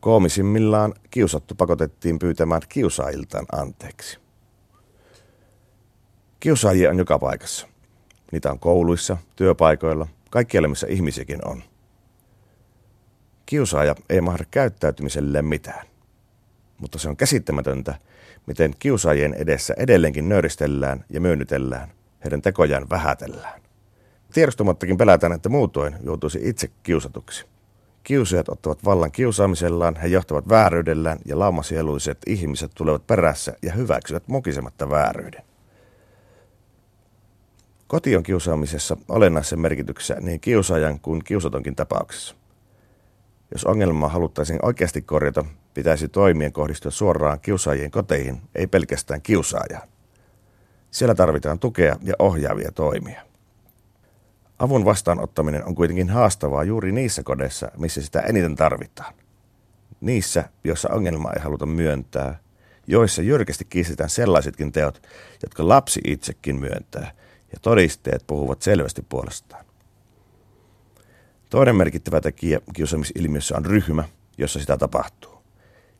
Koomisimmillaan kiusattu pakotettiin pyytämään kiusaajiltaan anteeksi. Kiusaajia on joka paikassa. Niitä on kouluissa, työpaikoilla, kaikkialla missä ihmisiäkin on. Kiusaaja ei mahda käyttäytymiselle mitään. Mutta se on käsittämätöntä, miten kiusaajien edessä edelleenkin nöyristellään ja myönnytellään, heidän tekojaan vähätellään. Tiedostamattakin pelätään, että muutoin joutuisi itse kiusatuksi. Kiusaajat ottavat vallan kiusaamisellaan, he johtavat vääryydellään ja laumasieluiset ihmiset tulevat perässä ja hyväksyvät mukisematta vääryyden. Koti on kiusaamisessa olennaisessa merkityksessä niin kiusaajan kuin kiusatonkin tapauksessa. Jos ongelmaa haluttaisiin oikeasti korjata, pitäisi toimien kohdistua suoraan kiusaajien koteihin, ei pelkästään kiusaajaan. Siellä tarvitaan tukea ja ohjaavia toimia. Avun vastaanottaminen on kuitenkin haastavaa juuri niissä kodeissa, missä sitä eniten tarvitaan. Niissä, joissa ongelmaa ei haluta myöntää, joissa jyrkästi kiistetään sellaisetkin teot, jotka lapsi itsekin myöntää, ja todisteet puhuvat selvästi puolestaan. Toinen merkittävä tekijä kiusaamisilmiössä on ryhmä, jossa sitä tapahtuu.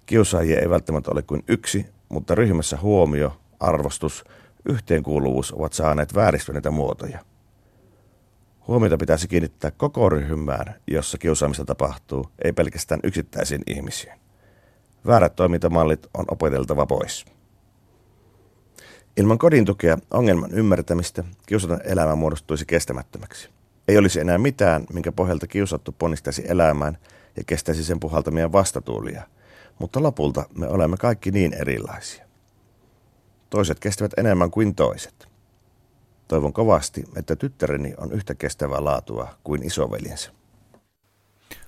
Kiusaajia ei välttämättä ole kuin yksi, mutta ryhmässä huomio, arvostus, yhteenkuuluvuus ovat saaneet vääristyneitä muotoja. Huomiota pitäisi kiinnittää koko ryhmään, jossa kiusaamista tapahtuu, ei pelkästään yksittäisiin ihmisiin. Väärät toimintamallit on opeteltava pois. Ilman kodin tukea ongelman ymmärtämistä kiusatan elämä muodostuisi kestämättömäksi. Ei olisi enää mitään, minkä pohjalta kiusattu ponnistaisi elämään ja kestäisi sen puhaltamia vastatuulia, mutta lopulta me olemme kaikki niin erilaisia. Toiset kestävät enemmän kuin toiset. Toivon kovasti, että tyttäreni on yhtä kestävää laatua kuin isoveljensä.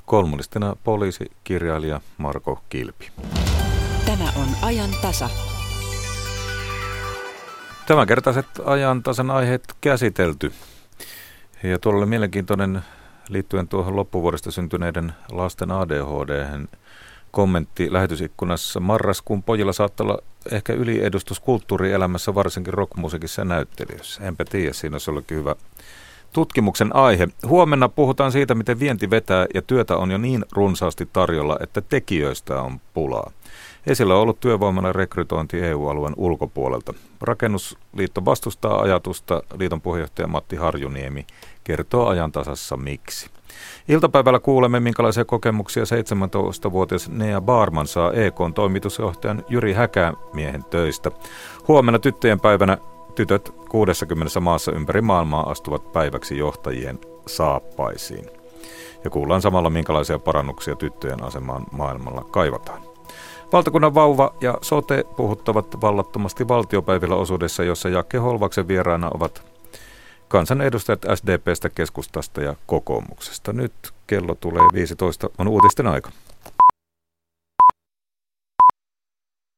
Kolmannestena poliisikirjailija Marko Kilpi. Tämä on ajan tasa. Tämänkertaiset ajan tasan aiheet käsitelty. Ja tuolla mielenkiintoinen liittyen tuohon loppuvuodesta syntyneiden lasten ADHD kommentti lähetysikkunassa. Marraskuun pojilla saattaa olla ehkä yliedustus kulttuurielämässä, varsinkin rockmusiikissa ja näyttelijöissä. Enpä tiedä, siinä olisi ollutkin hyvä tutkimuksen aihe. Huomenna puhutaan siitä, miten vienti vetää ja työtä on jo niin runsaasti tarjolla, että tekijöistä on pulaa. Esillä on ollut työvoimana rekrytointi EU-alueen ulkopuolelta. Rakennusliitto vastustaa ajatusta. Liiton puheenjohtaja Matti Harjuniemi kertoo ajantasassa miksi. Iltapäivällä kuulemme, minkälaisia kokemuksia 17-vuotias Nea Barman saa EKn toimitusjohtajan Jyri Häkämiehen töistä. Huomenna tyttöjen päivänä tytöt 60 maassa ympäri maailmaa astuvat päiväksi johtajien saappaisiin. Ja kuullaan samalla, minkälaisia parannuksia tyttöjen asemaan maailmalla kaivataan. Valtakunnan vauva ja sote puhuttavat vallattomasti valtiopäivillä osuudessa, jossa Jakke Holvaksen vieraana ovat kansanedustajat SDPstä, keskustasta ja kokoomuksesta. Nyt kello tulee 15, on uutisten aika.